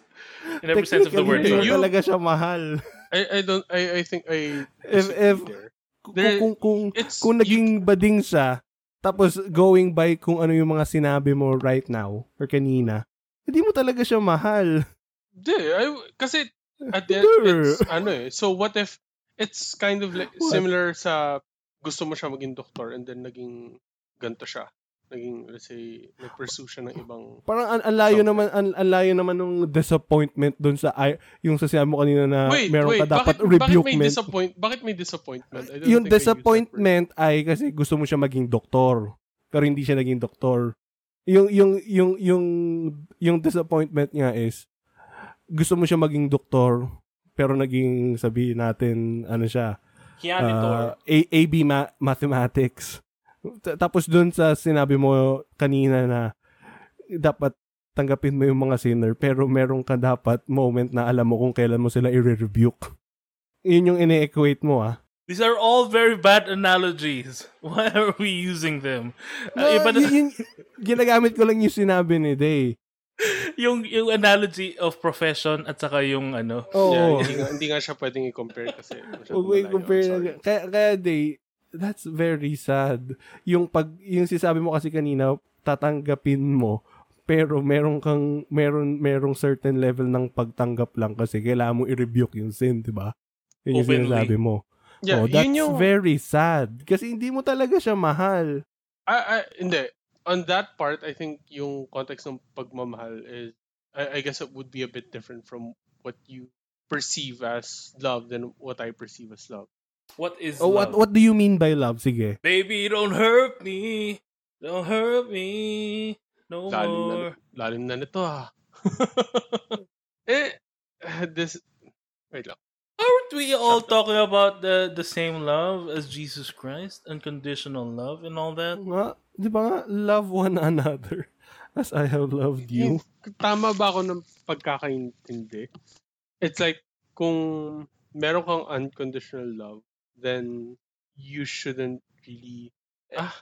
In every sense of the word. Hindi mo You- talaga siya mahal. I, I don't, I, I think I If- if- there. Kung, There- kung, kung, It's, kung you- naging bading siya, tapos going by kung ano yung mga sinabi mo right now or kanina, hindi mo talaga siya mahal. Hindi, kasi at the end, it's, ano eh, so what if, it's kind of like What? similar sa gusto mo siya maging doktor and then naging ganto siya. Naging, let's say, nag-pursue siya ng ibang, Parang ang, layo Something. naman ang, ang layo naman ng disappointment doon sa ay, yung sa sinabi mo kanina na wait, meron wait, ka dapat bakit, bakit may rebukement. disappoint, bakit may disappointment? I don't yung disappointment ay kasi gusto mo siya maging doktor. Pero hindi siya naging doktor. Yung, yung, yung, yung, yung disappointment niya is, gusto mo siya maging doktor, pero naging, sabihin natin, ano siya, Janitor. uh, A- AB ma- Mathematics. Tapos dun sa sinabi mo kanina na dapat tanggapin mo yung mga sinner, pero meron ka dapat moment na alam mo kung kailan mo sila i-rebuke. Yun yung ine-equate mo ah. These are all very bad analogies. Why are we using them? No, Uh, iba na- ginagamit ko lang yung sinabi ni Day. yung yung analogy of profession at saka yung ano. Oo. Yeah, hindi, nga, hindi nga siya pwedeng i-compare kasi Huwag mo i-compare kaya, kaya Day, that's very sad. Yung pag, yung sinasabi mo kasi kanina, tatanggapin mo, pero meron kang, meron, merong certain level ng pagtanggap lang kasi kailangan mo i-rebuke yung sin, di ba? Yun yung Openly. sinasabi mo. Yeah, oh, that's yun yung, very sad. Kasi hindi mo talaga siya mahal. I, I, hindi. On that part, I think yung context ng pagmamahal is, I, I guess it would be a bit different from what you perceive as love than what I perceive as love. What is Oh, what love? what do you mean by love? Sige. Baby, don't hurt me. Don't hurt me. No Lalim na, more. lalim na nito ah. eh, this, wait lang. Aren't we all talking about the the same love as Jesus Christ? Unconditional love and all that? Nga, di ba nga, love one another as I have loved you. Tama ba ako ng pagkakaintindi? It's like, kung meron kang unconditional love, then you shouldn't really... Ah,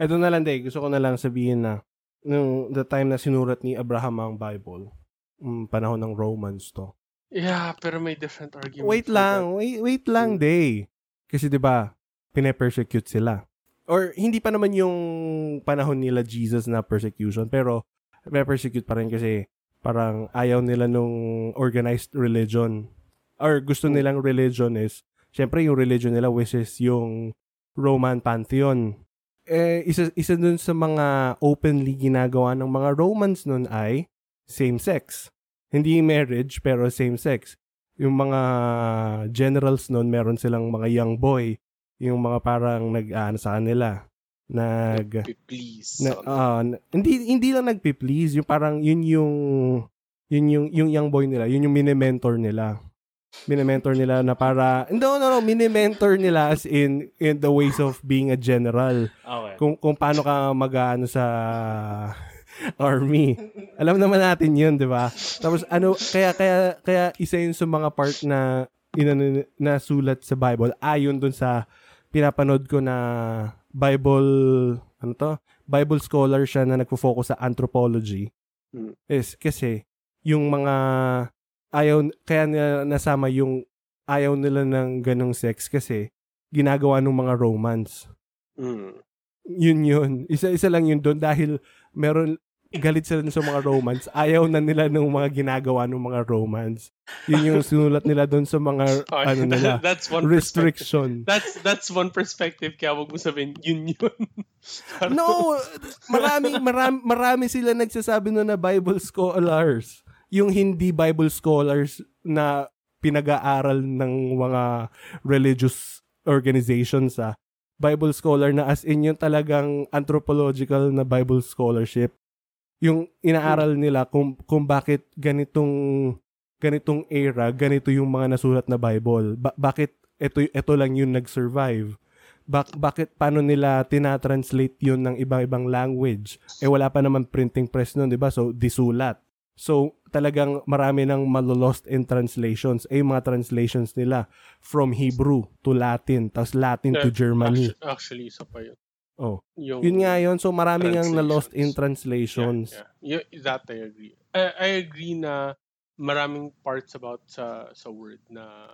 Ito na lang, Day. Gusto ko na lang sabihin na nung the time na sinurat ni Abraham ang Bible, um, panahon ng Romans to. yeah, pero may different argument. Wait lang, wait, wait lang, Day. Kasi 'di ba, pine-persecute sila. Or hindi pa naman yung panahon nila Jesus na persecution, pero pine-persecute pa rin kasi parang ayaw nila nung organized religion. Or gusto nilang religion is, syempre yung religion nila which is yung Roman pantheon. Eh, isa, isa dun sa mga openly ginagawa ng mga Romans nun ay same-sex. Hindi marriage, pero same-sex. Yung mga generals nun, meron silang mga young boy. Yung mga parang nag-ano sa kanila. Nag... that. Please. Na, na- hindi hindi lang nagpi-please, yung parang yun yung yun yung yung young boy nila, yun yung mini-mentor nila. Mini-mentor nila na para no no no, mini-mentor nila as in in the ways of being a general. Okay. Kung kung paano ka mag-ano sa army. Alam naman natin 'yun, 'di ba? Tapos ano kaya kaya kaya isa yun sa mga part na inano na sulat sa Bible ayon dun sa pinapanood ko na Bible ano to? Bible scholar siya na nagfo-focus sa anthropology. Hmm. Is kasi yung mga ayaw kaya nila nasama yung ayaw nila ng ganong sex kasi ginagawa ng mga Romans. Mm. Yun yun. Isa-isa lang yun doon dahil meron galit sila sa mga Romans. Ayaw na nila ng mga ginagawa ng mga Romans. Yun yung sinulat nila doon sa mga Okay, ano nila that's one restriction. That's that's one perspective kaya wag mo sabihin yun yun. No, marami marami marami sila nagsasabi no na Bible scholars. Yung hindi Bible scholars na pinag-aaral ng mga religious organizations ah. Bible scholar na as in yung talagang anthropological na Bible scholarship. Yung inaaral nila kung kung bakit ganitong ganitong era, ganito yung mga nasulat na Bible. Ba- bakit ito ito lang yung nag-survive? Bak- bakit paano nila tinatranslate yun ng ibang-ibang language? Eh wala pa naman printing press noon, 'di ba? So disulat. So talagang marami nang malo-lost in translations. Eh yung mga translations nila from Hebrew to Latin, tapos Latin to Yeah, Germany. Actually, actually isa pa yun. Oh. Yung, Yun nga yun. So marami ngang na-lost in Translations. Yeah, yeah. Y- that I agree. I, I agree na maraming parts about sa sa word na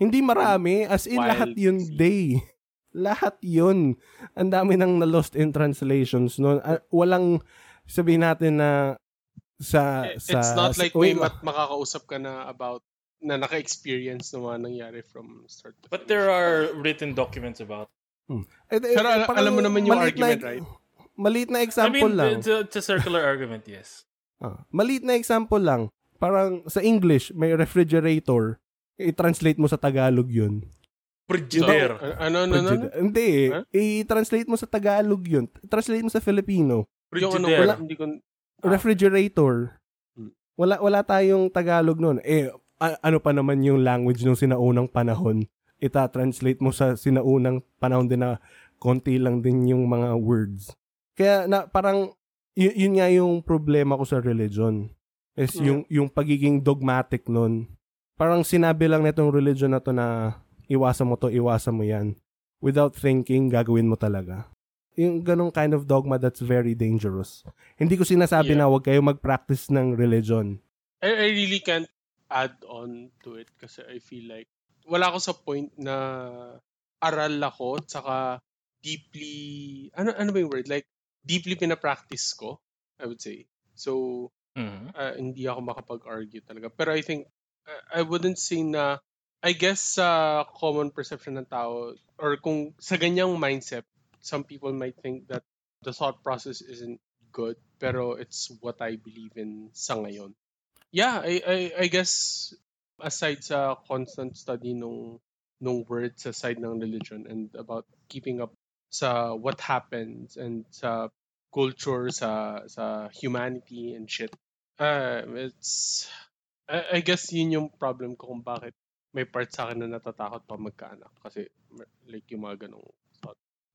Hindi marami. As in, lahat yun day. Lahat yun. Ang dami nang na-lost in translations noon. Ah, walang, sabihin natin na sa... it's sa not like Uy, may mat- makakausap ka na about na naka-experience ng mga nangyari from start to But finish. there are written documents about. eh, eh, Pero al- parang alam mo naman yung argument, na, right? Maliit na I example mean, lang. it's a, it's a circular argument, yes. Ah, maliit na example lang. Parang sa English, may refrigerator. I-translate mo sa Tagalog yun. Frigidaire. Ano, ano, ano? ano? Hindi. Huh? I-translate mo sa Tagalog yun. Translate mo sa Filipino. Yung ano, Frigidaire. wala, hindi ko... Ah. Refrigerator. Hmm. Wala wala tayong Tagalog noon. Eh a- ano pa naman yung language nung sinaunang panahon? Ita-translate mo sa sinaunang panahon din na konti lang din yung mga words. Kaya na parang y- yun nga yung problema ko sa religion. Is Yeah. yung yung pagiging dogmatic nun. Parang sinabi lang nitong religion na to na iwasan mo to, iwasan mo yan. Without thinking, gagawin mo talaga. Yung ganong kind of dogma that's very dangerous. Hindi ko sinasabi Yeah. na huwag kayo mag-practice ng religion. I, I really can't add on to it kasi I feel like wala ako sa point na aral ako tsaka deeply ano ano ba yung word like deeply pina-practice ko I would say so Mhm. uh, hindi ako makapag-argue talaga pero I think uh, I wouldn't say na I guess sa common perception ng tao or kung sa ganyang mindset some people might think that the thought process isn't good pero it's what I believe in sa ngayon yeah, I, I, I guess aside sa constant study nung nung words sa side ng religion and about keeping up sa what happens and sa culture sa sa humanity and shit. Uh, it's I, I guess yun yung problem ko kung bakit may part sa akin na natatakot pa magkaanak kasi like yung mga ganong.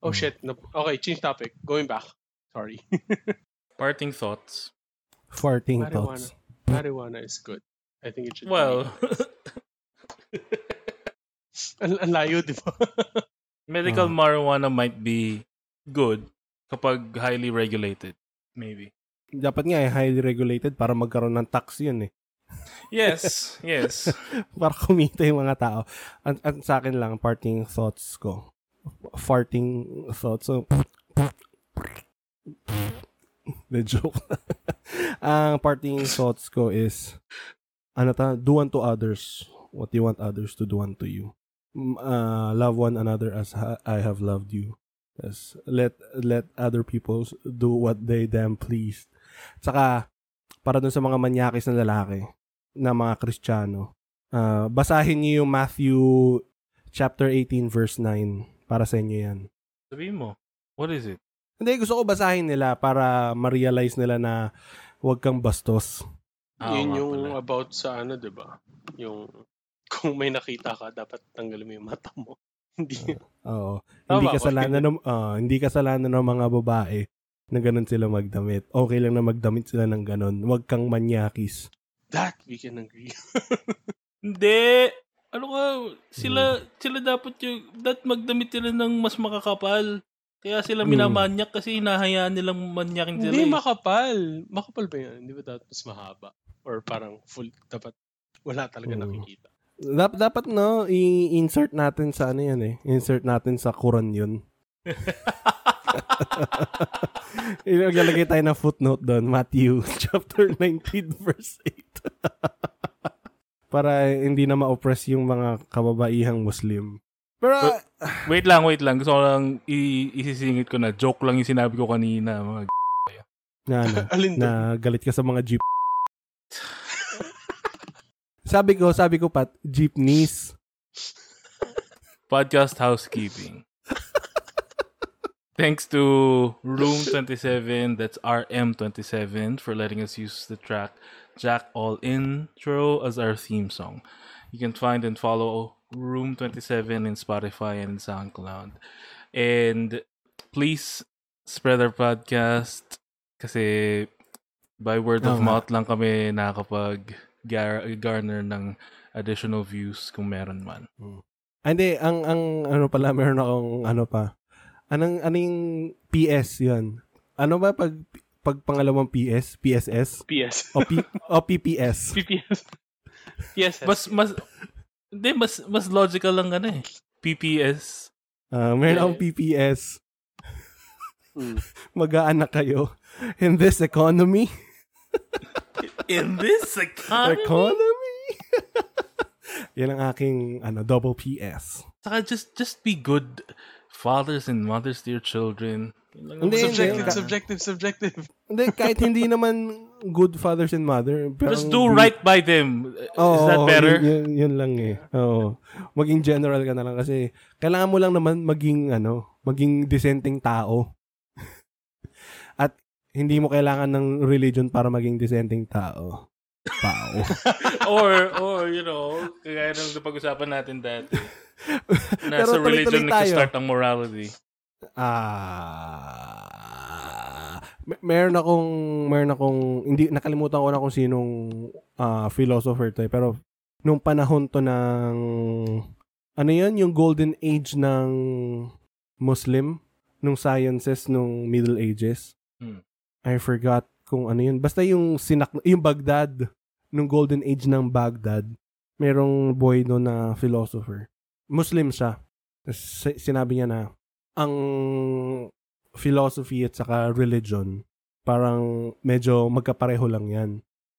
Oh Mm. shit. No, okay, change topic. Going back. Sorry. Parting thoughts. Farting Marijuana. thoughts. Marijuana is good. I think it should be Well, Ang, ang layo, di ba? medical Oh. marijuana might be good kapag highly regulated. Maybe. Dapat nga eh, highly regulated para magkaroon ng tax yun eh. Yes, yes. para kumita yung mga tao. Ang, ang sa akin lang, parting thoughts ko. Farting thoughts. So, the joke. ang parting thoughts ko is, ano ta, do unto others what you want others to do unto you. Mm, Uh, love one another as I have loved you. Yes, let let other people do what they them please. Tsaka, para dun sa mga manyakis na lalaki, na mga Kristiyano, ah, basahin niyo yung Matthew chapter 18 verse 9 para sa inyo yan. Sabihin mo, what is it? Hindi, gusto ko basahin nila para ma-realize nila na huwag kang bastos. Ah, Yun nga yung pala. about sa ano, di ba? Yung kung may nakita ka, dapat tanggalin mo yung mata mo. Hindi. Oo. Tama hindi kasalanan ng ah, hindi kasalanan ng mga babae na ganun sila magdamit. Okay lang na magdamit sila ng ganun. Huwag kang manyakis. That we can agree. Hindi. Ano ka, sila, sila dapat yung, that magdamit sila ng mas makakapal. Kaya sila Hmm. minamanyak kasi hinahayaan nilang manyakin sila. Hindi eh. makapal. Makapal ba yan? Hindi ba dapat mas mahaba? Or parang full, dapat wala talaga Oo. nakikita. Dap- dapat no, i-insert natin sa ano yan eh. Insert natin sa Quran yun. Ilalagay tayo ng footnote doon. Matthew chapter 19 verse 8. Para hindi na ma-oppress yung mga kababaihang Muslim. Pero, But- Wait lang, wait lang. Gusto ko lang i- isisingit ko na. Joke lang yung sinabi ko kanina. Mga g- na, ano, Alin doon? na galit ka sa mga jeep. sabi ko, sabi ko pat, jeepneys. podcast housekeeping. Thanks to Room 27, that's RM27, for letting us use the track Jack All Intro as our theme song. You can find and follow Room 27 in Spotify and SoundCloud. And please spread our podcast kasi by word of nga. mouth lang kami nakakapag gar- garner ng additional views kung meron man. Ah, Hindi, ang, ang ano pala, meron akong ano pa. Anong, anong PS yun? Ano ba pag, pag pangalawang PS? PSS? PS. O, P, o PPS? PPS. PSS. Mas mas hindi mas mas logical lang ano eh. PPS. Ah, meron akong PPS. Mm. Mag-aanak kayo. In this economy? In this economy. Economy? Yan ang aking ano, double PS. Saka just just be good fathers and mothers to your children. Hindi, subjective, hindi. subjective, subjective. Hindi, kahit hindi naman good fathers and mother. Pero Just do right by them. Oo, Is that better? Yun, yun, yun lang eh. Oo. Maging general ka na lang kasi kailangan mo lang naman maging ano, maging dissenting tao. At hindi mo kailangan ng religion para maging dissenting tao. Tao. or, or, you know, kagaya ng napag-usapan natin dati. Na Pero religion tayo. nag-start ang morality. Ah, may- meron akong meron akong hindi nakalimutan ko na kung sinong ah, philosopher to eh, pero nung panahon to ng ano 'yan yung golden age ng Muslim nung sciences nung Middle Ages. Hmm. I forgot kung ano yun. Basta yung sinak yung Baghdad nung golden age ng Baghdad. Merong boy doon na philosopher. Muslim siya. Si- sinabi niya na ang philosophy at saka religion parang medyo magkapareho lang yan.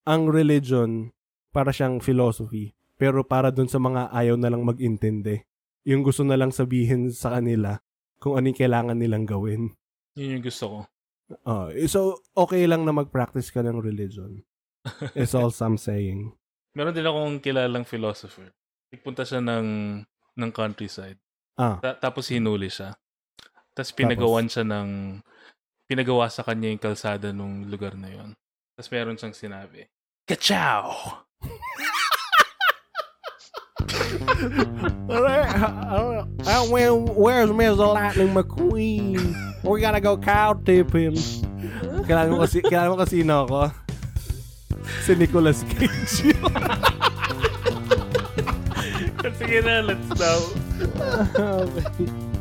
Ang religion para siyang philosophy pero para dun sa mga ayaw na lang mag-intindi. Yung gusto na lang sabihin sa kanila kung ano yung kailangan nilang gawin. Yun yung gusto ko. Ah, so, okay lang na mag-practice ka ng religion. It's all I'm saying. Meron din akong kilalang philosopher. Nagpunta siya ng, ng countryside. Ah, Ta- tapos hinuli siya. Tapos pinagawan siya ng... Pinagawa sa kanya yung kalsada nung lugar na yon. Tapos meron siyang sinabi, Kachow! where, where's Mr. Lightning McQueen? We gotta go cow tip him. Kailangan mo kasi, kailangan mo kasi sino ako? Si Nicolas Cage. Sige na, let's now. okay.